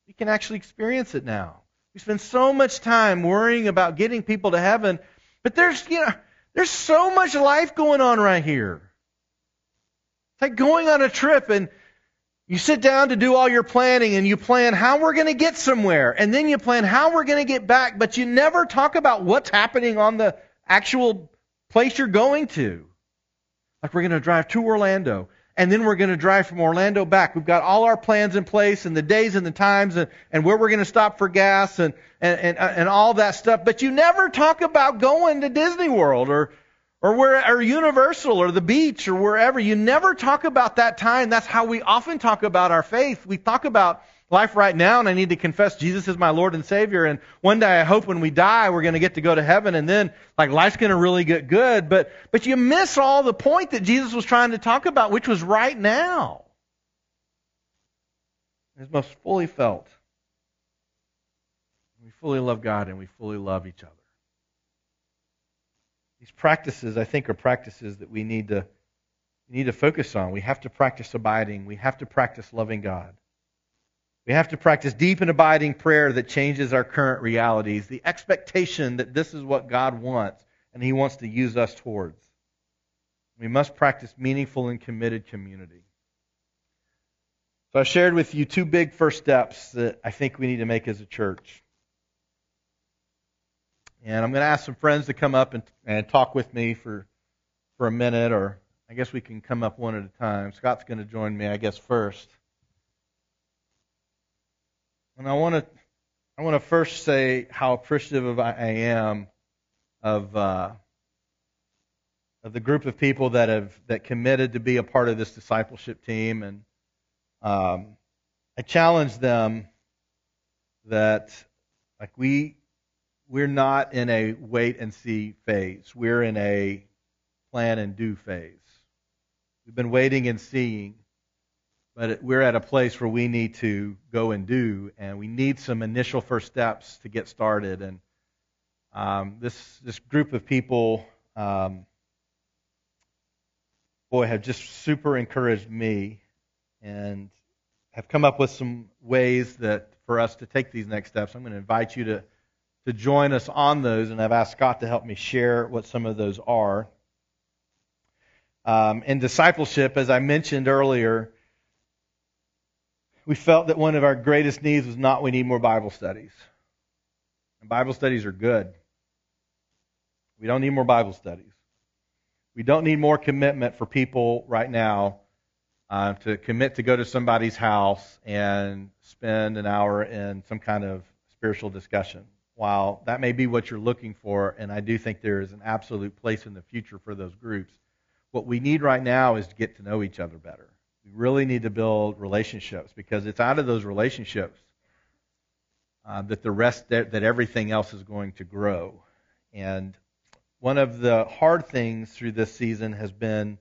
We can actually experience it now. We spend so much time worrying about getting people to heaven, but there's, you know, there's so much life going on right here. It's like going on a trip and you sit down to do all your planning and you plan how we're going to get somewhere and then you plan how we're going to get back, but you never talk about what's happening on the actual place you're going to. Like we're going to drive to Orlando and then we're going to drive from Orlando back. We've got all our plans in place and the days and the times and, and where we're going to stop for gas and, and, and, uh, and all that stuff. But you never talk about going to Disney World or or where or Universal or the beach or wherever. You never talk about that time. That's how we often talk about our faith. We talk about life right now, and I need to confess Jesus is my Lord and Savior. And one day I hope when we die we're going to get to go to heaven, and then like life's going to really get good. But but you miss all the point that Jesus was trying to talk about, which was right now. It's most fully felt. We fully love God and we fully love each other. These practices, I think, are practices that we need to we need to focus on. We have to practice abiding. We have to practice loving God. We have to practice deep and abiding prayer that changes our current realities, the expectation that this is what God wants and He wants to use us towards. We must practice meaningful and committed community. So I shared with you two big first steps that I think we need to make as a church. And I'm going to ask some friends to come up and, and talk with me for, for a minute, or I guess we can come up one at a time. Scott's going to join me, I guess, first. And I want to I want to first say how appreciative I am of uh, of the group of people that have that committed to be a part of this discipleship team, and um, I challenge them that like we we're not in a wait and see phase. We're in a plan and do phase. We've been waiting and seeing, but we're at a place where we need to go and do, and we need some initial first steps to get started. And um, this this group of people, um, boy, have just super encouraged me, and have come up with some ways that for us to take these next steps. I'm going to invite you to to join us on those, and I've asked Scott to help me share what some of those are. Um, in discipleship, as I mentioned earlier, we felt that one of our greatest needs was not we need more Bible studies. And Bible studies are good. We don't need more Bible studies. We don't need more commitment for people right now uh, to commit to go to somebody's house and spend an hour in some kind of spiritual discussion. While that may be what you're looking for, and I do think there is an absolute place in the future for those groups, what we need right now is to get to know each other better. We really need to build relationships because it's out of those relationships uh, that the rest that, that everything else is going to grow. And one of the hard things through this season has been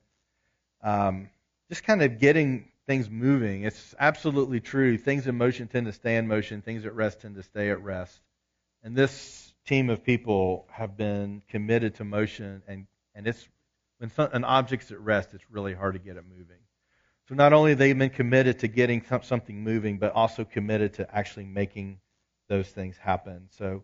um, just kind of getting things moving. It's absolutely true. Things in motion tend to stay in motion. Things at rest tend to stay at rest. And this team of people have been committed to motion, and and it's when some, an object's at rest, it's really hard to get it moving. So not only have they been committed to getting something moving, but also committed to actually making those things happen. So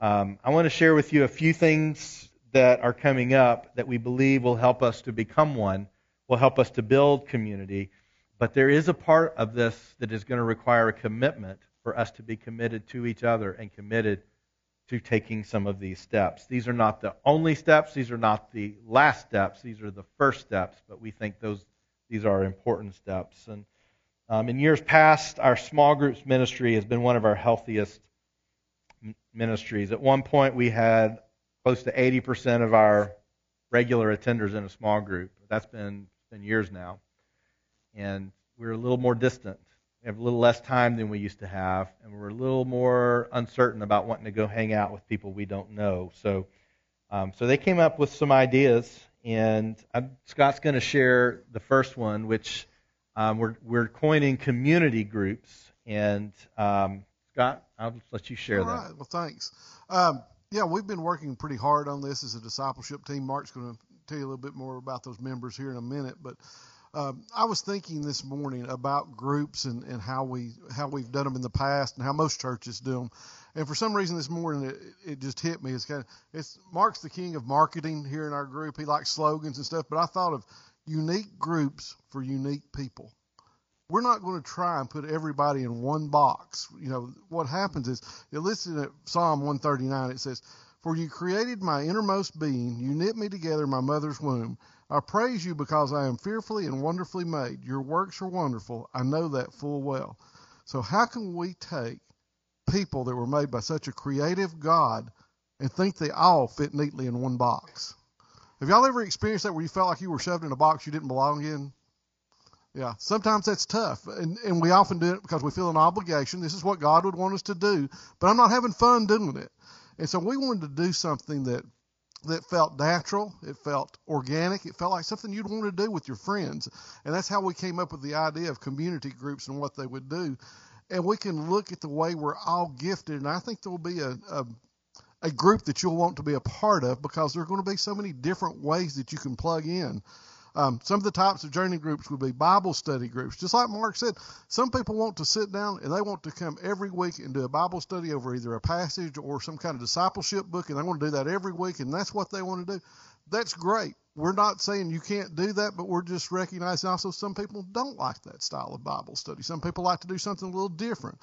um, I want to share with you a few things that are coming up that we believe will help us to become one, will help us to build community. But there is a part of this that is going to require a commitment for us to be committed to each other and committed to taking some of these steps. These are not the only steps, these are not the last steps, these are the first steps, but we think those these are important steps. And um, in years past, our small groups ministry has been one of our healthiest ministries. At one point, we had close to 80% of our regular attenders in a small group. That's been, been years now. And we're a little more distant. We have a little less time than we used to have, and we're a little more uncertain about wanting to go hang out with people we don't know. So, um, so they came up with some ideas and I'm, Scott's going to share the first one, which um, we're, we're coining community groups. And um, Scott, I'll just let you share All that. Well, thanks. Um, yeah, we've been working pretty hard on this as a discipleship team. Mark's going to tell you a little bit more about those members here in a minute, but um, I was thinking this morning about groups and, and how we how we've done them in the past and how most churches do them. And for some reason this morning it, it just hit me. It's kind of it's Mark's the king of marketing here in our group. He likes slogans and stuff, but I thought of unique groups for unique people. We're not going to try and put everybody in one box. You know, what happens is, you listen at Psalm 139, it says, For you created my innermost being, you knit me together in my mother's womb. I praise you because I am fearfully and wonderfully made. Your works are wonderful. I know that full well. So, how can we take people that were made by such a creative God and think they all fit neatly in one box. Have y'all ever experienced that where you felt like you were shoved in a box you didn't belong in? Yeah, sometimes that's tough, and, and we often do it because we feel an obligation. This is what God would want us to do, but I'm not having fun doing it. And so we wanted to do something that that felt natural, it felt organic, it felt like something you'd want to do with your friends. And that's how we came up with the idea of community groups and what they would do and we can look at the way we're all gifted. And I think there will be a, a, a group that you'll want to be a part of because there are going to be so many different ways that you can plug in. Um, some of the types of journey groups would be Bible study groups. Just like Mark said, some people want to sit down and they want to come every week and do a Bible study over either a passage or some kind of discipleship book, and they want to do that every week, and that's what they want to do. That's great we're not saying you can't do that, but we're just recognizing also some people don't like that style of Bible study. Some people like to do something a little different.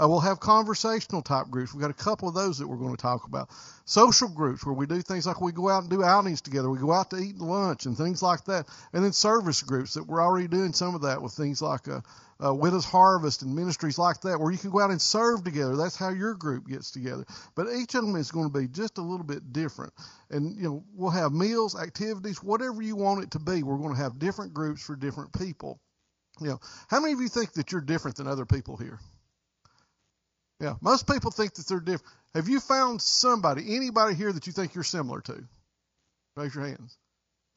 Uh, we'll have conversational type groups. We've got a couple of those that we're going to talk about. Social groups where we do things like we go out and do outings together. We go out to eat lunch and things like that. And then service groups that we're already doing some of that with things like uh, uh, Widows Harvest and ministries like that where you can go out and serve together. That's how your group gets together. But each of them is going to be just a little bit different. And, you know, we'll have meals, activities, whatever you want it to be. We're going to have different groups for different people. You know, how many of you think that you're different than other people here? Yeah, most people think that they're different. Have you found somebody, anybody here that you think you're similar to? Raise your hands.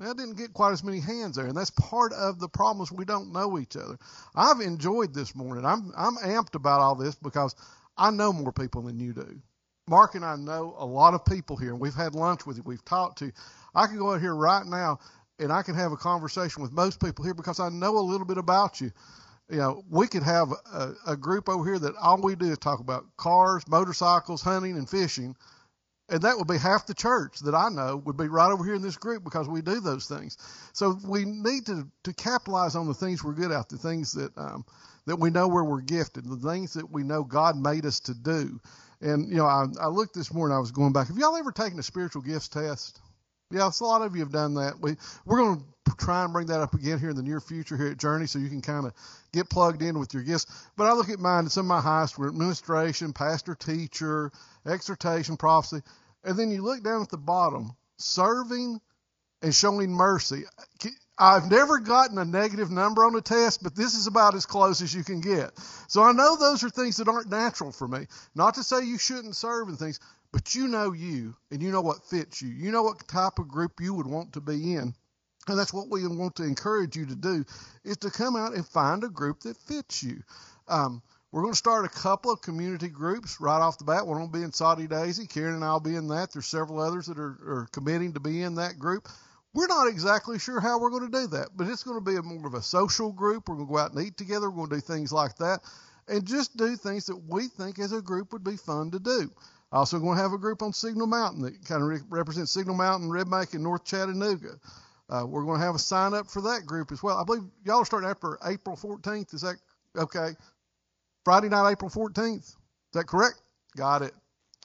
I didn't get quite as many hands there, and that's part of the problem is We don't know each other. I've enjoyed this morning. I'm I'm amped about all this because I know more people than you do. Mark and I know a lot of people here, and we've had lunch with you. We've talked to. You. I can go out here right now, and I can have a conversation with most people here because I know a little bit about you you know, we could have a, a group over here that all we do is talk about cars, motorcycles, hunting, and fishing. And that would be half the church that I know would be right over here in this group because we do those things. So we need to, to capitalize on the things we're good at, the things that um, that we know where we're gifted, the things that we know God made us to do. And, you know, I, I looked this morning, I was going back. Have y'all ever taken a spiritual gifts test? Yeah, a lot of you have done that. We, we're going to try and bring that up again here in the near future here at Journey so you can kind of get plugged in with your gifts. But I look at mine, and some of my highest were administration, pastor, teacher, exhortation, prophecy. And then you look down at the bottom, serving and showing mercy. I've never gotten a negative number on the test, but this is about as close as you can get. So I know those are things that aren't natural for me. Not to say you shouldn't serve and things, but you know you, and you know what fits you. You know what type of group you would want to be in. And that's what we want to encourage you to do, is to come out and find a group that fits you. Um, we're going to start a couple of community groups right off the bat. Going to be in Soddy Daisy. Karen and I will be in that. There's several others that are, are committing to be in that group. We're not exactly sure how we're going to do that, but it's going to be a more of a social group. We're going to go out and eat together. We're going to do things like that and just do things that we think as a group would be fun to do. Also, going to have a group on Signal Mountain that kind of re- represents Signal Mountain, Red Bank, and North Chattanooga. Uh, we're going to have a sign up for that group as well. I believe y'all are starting after April 14th. Is that okay? Friday night, April 14th. Is that correct? Got it.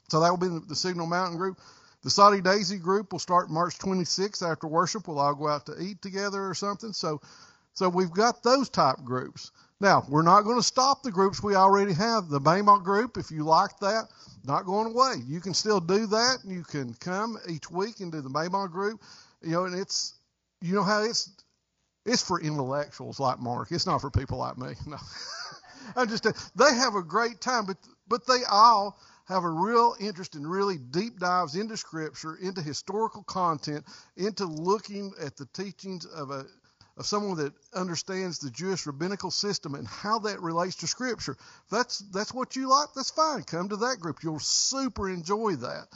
So that will be the, the Signal Mountain group. The Soddy Daisy group will start March 26th after worship. We'll all go out to eat together or something. So, so we've got those type groups. Now, we're not going to stop the groups we already have. The Bema group, if you like that, not going away. You can still do that. You can come each week and do the Bema group. You know, and it's you know how it's it's for intellectuals like Mark. It's not for people like me. No. I'm just they have a great time, but but they all have a real interest in really deep dives into scripture, into historical content, into looking at the teachings of a of someone that understands the Jewish rabbinical system and how that relates to scripture. If that's that's what you like, that's fine. Come to that group. You'll super enjoy that.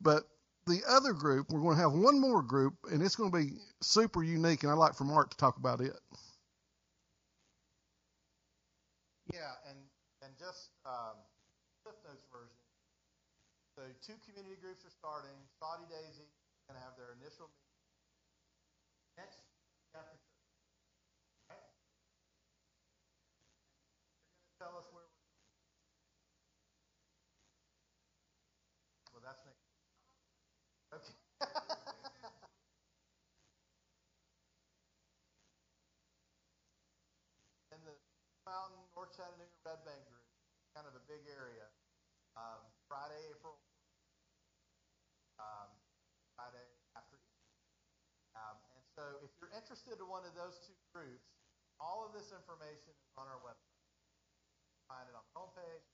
But the other group, we're going to have one more group, and it's going to be super unique, and I'd like for Mark to talk about it. Yeah, and and just um, Cliff Notes version. So two community groups are starting. Soddy Daisy is going to have their initial meeting next after church. Right? They're going to tell us where we're. Well, that's next. Okay. In the Mountain, North Chattanooga, Red Bank group, kind of big area. Um, Friday, April, um, Friday after Um, and so if you're interested in one of those two groups, all of this information is on our website. Find it on the homepage,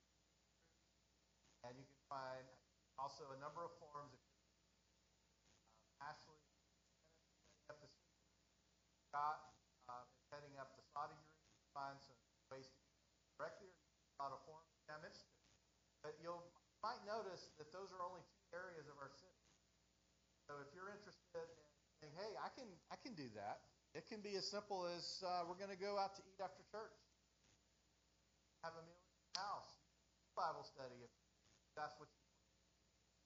and you can find also a number of forms. Um, Ashley heading up the Scott um, is heading up the Soddy group. Find some ways to get directly or a lot of forms. I'm interested, but you'll might notice that those are only two areas of our city. So if you're interested in saying, hey, I can I can do that. It can be as simple as uh, we're going to go out to eat after church, have a meal in the house, Bible study if that's what. you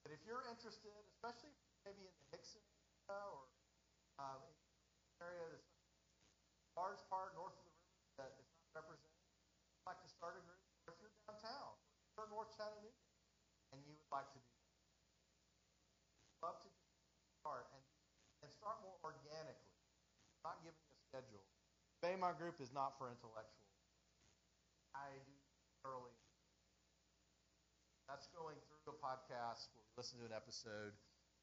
But if you're interested, especially maybe in the Hixson area or um, area that's large part north of the river that is not represented, you'd like to start a group, or if you're downtown, or North Chattanooga, and you would like to do that, love to start and and start more organically, not giving a schedule. Bema group is not for intellectuals. I do thoroughly. That's going through a podcast where we listen to an episode.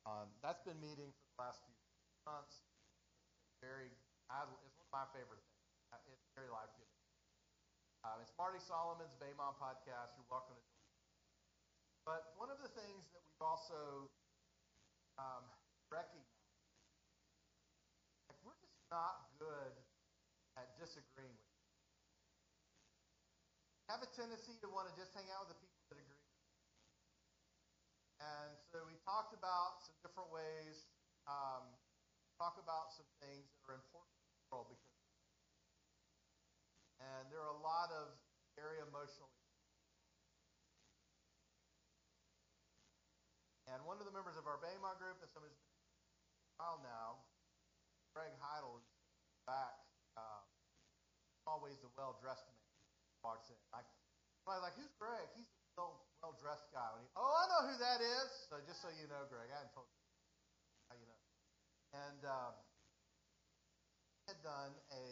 Um, that's been meeting for the last few months. It's very, I, it's one of my favorite things. It's very life giving. Um, it's Marty Solomon's Bema podcast. You're welcome to. But one of the things that we've also um, recognized, like we're just not good at disagreeing with. People. Have a tendency to want to just hang out with the people that agree. And so we talked about some different ways, um, talk about some things that are important in the world because and there are a lot of very emotional And one of the members of our Bema group, and somebody's while now, Greg Heidel, is back, um, always the well-dressed man. walks in. I, I like, who's Greg? He's the well dressed guy. He, oh, I know who that is. So just so you know, Greg, I hadn't told you you know. And um, had done a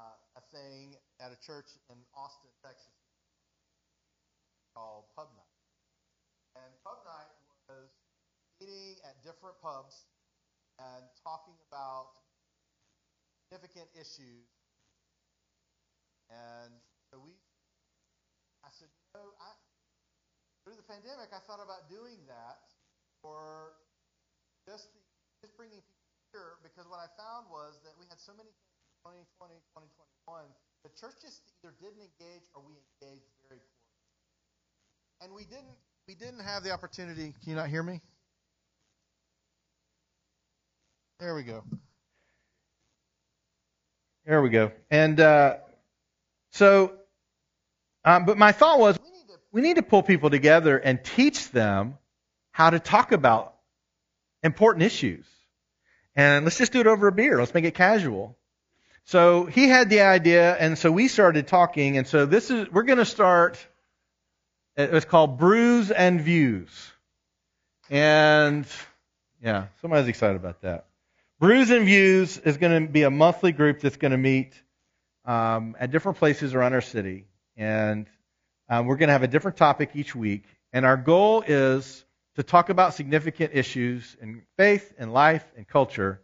uh, a thing at a church in Austin, Texas, called Pub Night. And Pub Night was meeting at different pubs and talking about significant issues. And so we, I said, you know, I, through the pandemic, I thought about doing that for just the, just bringing people here because what I found was that we had so many things 2020, 2021, the church just either didn't engage or we engaged very poorly. And we didn't we didn't have the opportunity. Can you not hear me? There we go. There we go. And uh, so, um, but my thought was we need, to, we need to pull people together and teach them how to talk about important issues. And let's just do it over a beer. Let's make it casual. So he had the idea, and so we started talking. And so this is we're going to start. It's called Brews and Views, and yeah, somebody's excited about that. Brews and Views is going to be a monthly group that's going to meet um, at different places around our city, and um, we're going to have a different topic each week. And our goal is to talk about significant issues in faith and life and culture,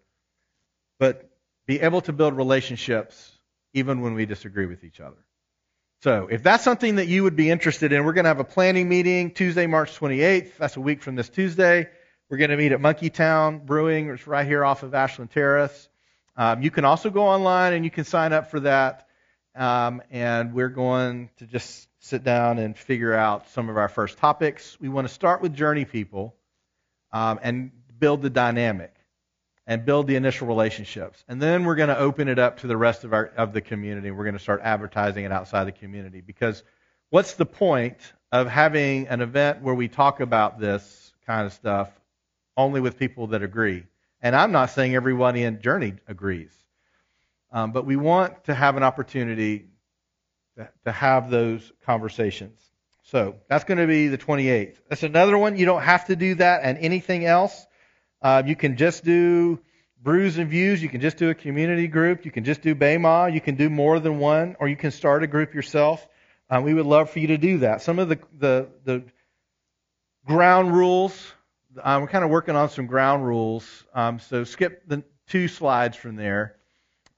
but be able to build relationships even when we disagree with each other. So, if that's something that you would be interested in, we're going to have a planning meeting Tuesday, March 28th. That's a week from this Tuesday. We're going to meet at Monkeytown Brewing, which is right here off of Ashland Terrace. Um, you can also go online and you can sign up for that. Um, and we're going to just sit down and figure out some of our first topics. We want to start with journey people um, and build the dynamic and build the initial relationships. And then we're going to open it up to the rest of, our, of the community. We're going to start advertising it outside the community. Because what's the point of having an event where we talk about this kind of stuff only with people that agree? And I'm not saying everybody in Journey agrees. Um, but we want to have an opportunity to have those conversations. So that's going to be the 28th. That's another one. You don't have to do that and anything else. Uh, you can just do brews and views. You can just do a community group. You can just do Bema. You can do more than one, or you can start a group yourself. Uh, we would love for you to do that. Some of the the, the ground rules. Um, we're kind of working on some ground rules. Um, so skip the two slides from there.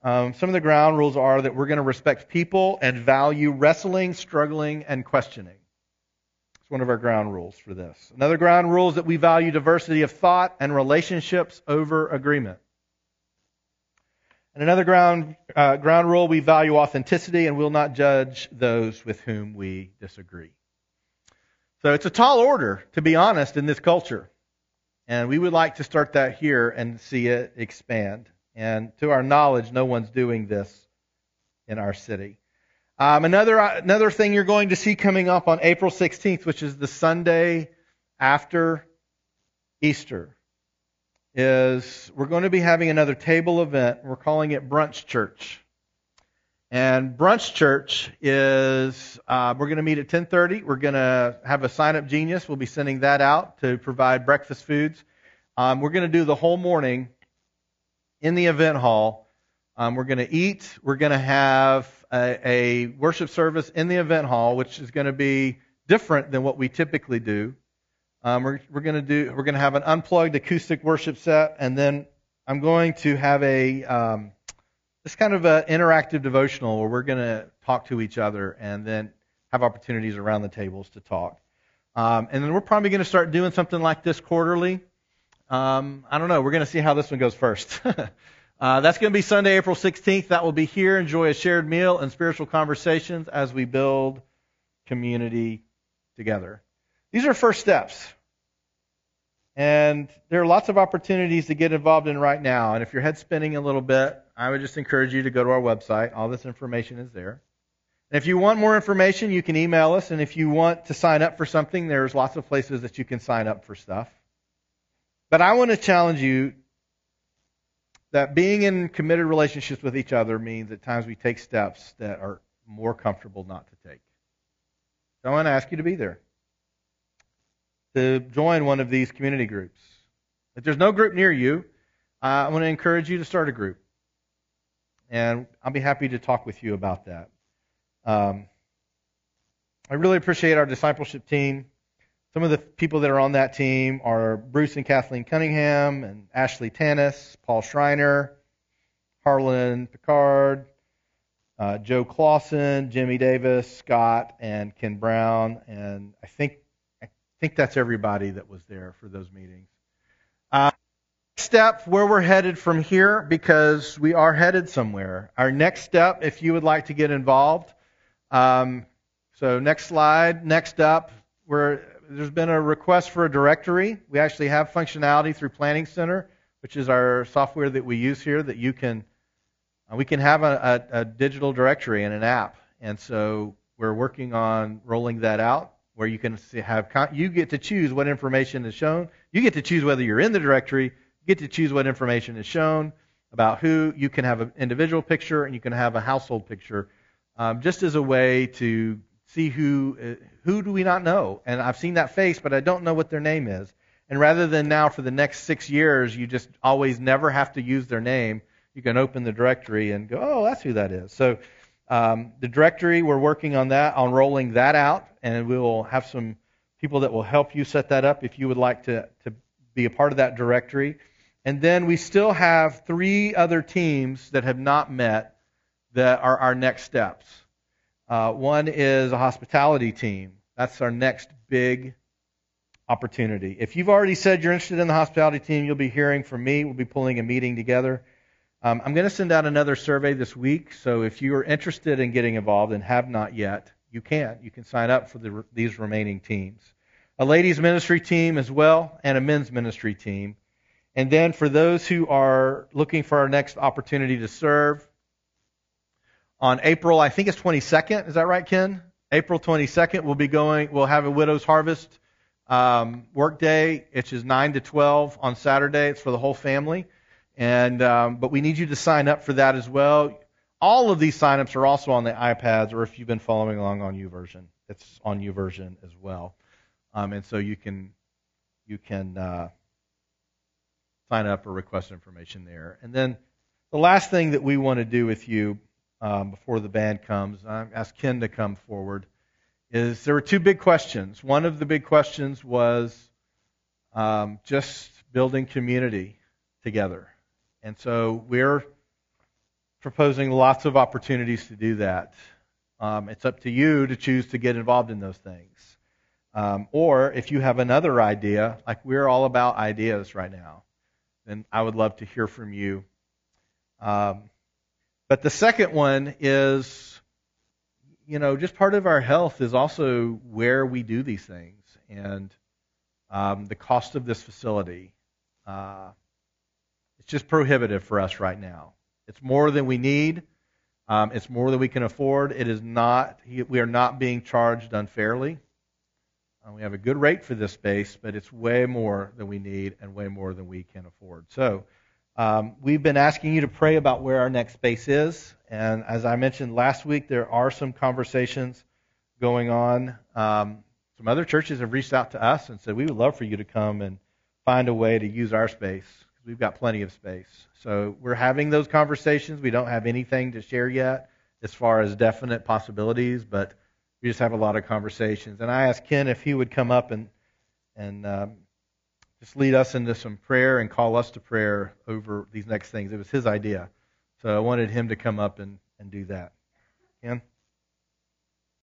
Um, some of the ground rules are that we're going to respect people and value wrestling, struggling, and questioning. It's one of our ground rules for this. Another ground rule is that we value diversity of thought and relationships over agreement. And another ground, uh, ground rule, we value authenticity and will not judge those with whom we disagree. So it's a tall order, to be honest, in this culture. And we would like to start that here and see it expand. And to our knowledge, no one's doing this in our city. Um, another another thing you're going to see coming up on April 16th, which is the Sunday after Easter, is we're going to be having another table event. We're calling it Brunch Church. And Brunch Church is uh, we're going to meet at 10:30. We're going to have a sign up genius. We'll be sending that out to provide breakfast foods. Um, we're going to do the whole morning in the event hall. Um, we're going to eat. We're going to have a, a, worship service in the event hall, which is going to be different than what we typically do. Um, we're we're going to do we're going to have an unplugged acoustic worship set, and then I'm going to have a um, this kind of an interactive devotional where we're going to talk to each other and then have opportunities around the tables to talk. Um, and then we're probably going to start doing something like this quarterly. Um, I don't know. We're going to see how this one goes first. uh, that's going to be Sunday, April 16th. That will be here. Enjoy a shared meal and spiritual conversations as we build community together. These are first steps. And there are lots of opportunities to get involved in right now. And if your head's spinning a little bit, I would just encourage you to go to our website. All this information is there. And if you want more information, you can email us. And if you want to sign up for something, there's lots of places that you can sign up for stuff. But I want to challenge you that being in committed relationships with each other means at times we take steps that are more comfortable not to take. So I want to ask you to be there, to join one of these community groups. If there's no group near you, I want to encourage you to start a group. And I'll be happy to talk with you about that. Um, I really appreciate our discipleship team. Some of the people that are on that team are Bruce and Kathleen Cunningham and Ashley Tanis, Paul Schreiner, Harlan Picard, uh, Joe Clausen, Jimmy Davis, Scott, and Ken Brown, and I think I think that's everybody that was there for those meetings. Uh, step where we're headed from here because we are headed somewhere. Our next step, if you would like to get involved, um, so next slide. Next up, we're, there's been a request for a directory. We actually have functionality through Planning Center, which is our software that we use here that you can uh, we can have a, a, a digital directory and an app, and so we're working on rolling that out where you can have you get to choose what information is shown. You get to choose whether you're in the directory. You get to choose what information is shown about who. You can have an individual picture and you can have a household picture, um, just as a way to see who uh, who do we not know. And I've seen that face, but I don't know what their name is. And rather than now for the next six years, you just always never have to use their name you can open the directory and go, oh, that's who that is. So um, the directory, we're working on that, on rolling that out, and we will have some people that will help you set that up if you would like to, to be a part of that directory. And then we still have three other teams that have not met that are our next steps. Uh, one is a hospitality team. That's our next big opportunity. If you've already said you're interested in the hospitality team, you'll be hearing from me. We'll be pulling a meeting together. Um, I'm going to send out another survey this week, so if you are interested in getting involved and have not yet, you can. You can sign up for the, these remaining teams. A ladies' ministry team as well, and a men's ministry team. And then for those who are looking for our next opportunity to serve, on April, I think it's 22nd. Is that right, Ken? April 22nd, we'll be going. We'll have a widow's harvest um, work day, which is 9 to 12 on Saturday. It's for the whole family. And um, but we need you to sign up for that as well. All of these signups are also on the iPads, or if you've been following along on YouVersion, it's on YouVersion as well. Um, and so you can you can uh, sign up or request information there. And then the last thing that we want to do with you um, before the band comes, I ask Ken to come forward, is there were two big questions. One of the big questions was um, just building community together. And so we're proposing lots of opportunities to do that. Um, it's up to you to choose to get involved in those things. Um, or if you have another idea, like we're all about ideas right now, then I would love to hear from you. Um, but the second one is, you know, just part of our health is also where we do these things and um, the cost of this facility. Uh, it's just prohibitive for us right now. It's more than we need. Um, it's more than we can afford. It is not. We are not being charged unfairly. Uh, we have a good rate for this space, but it's way more than we need and way more than we can afford. So um, we've been asking you to pray about where our next space is, and as I mentioned last week, there are some conversations going on. Um, some other churches have reached out to us and said we would love for you to come and find a way to use our space because we've got plenty of space. So we're having those conversations. We don't have anything to share yet as far as definite possibilities, but we just have a lot of conversations. And I asked Ken if he would come up and and um, just lead us into some prayer and call us to prayer over these next things. It was his idea, so I wanted him to come up and, and do that. Ken.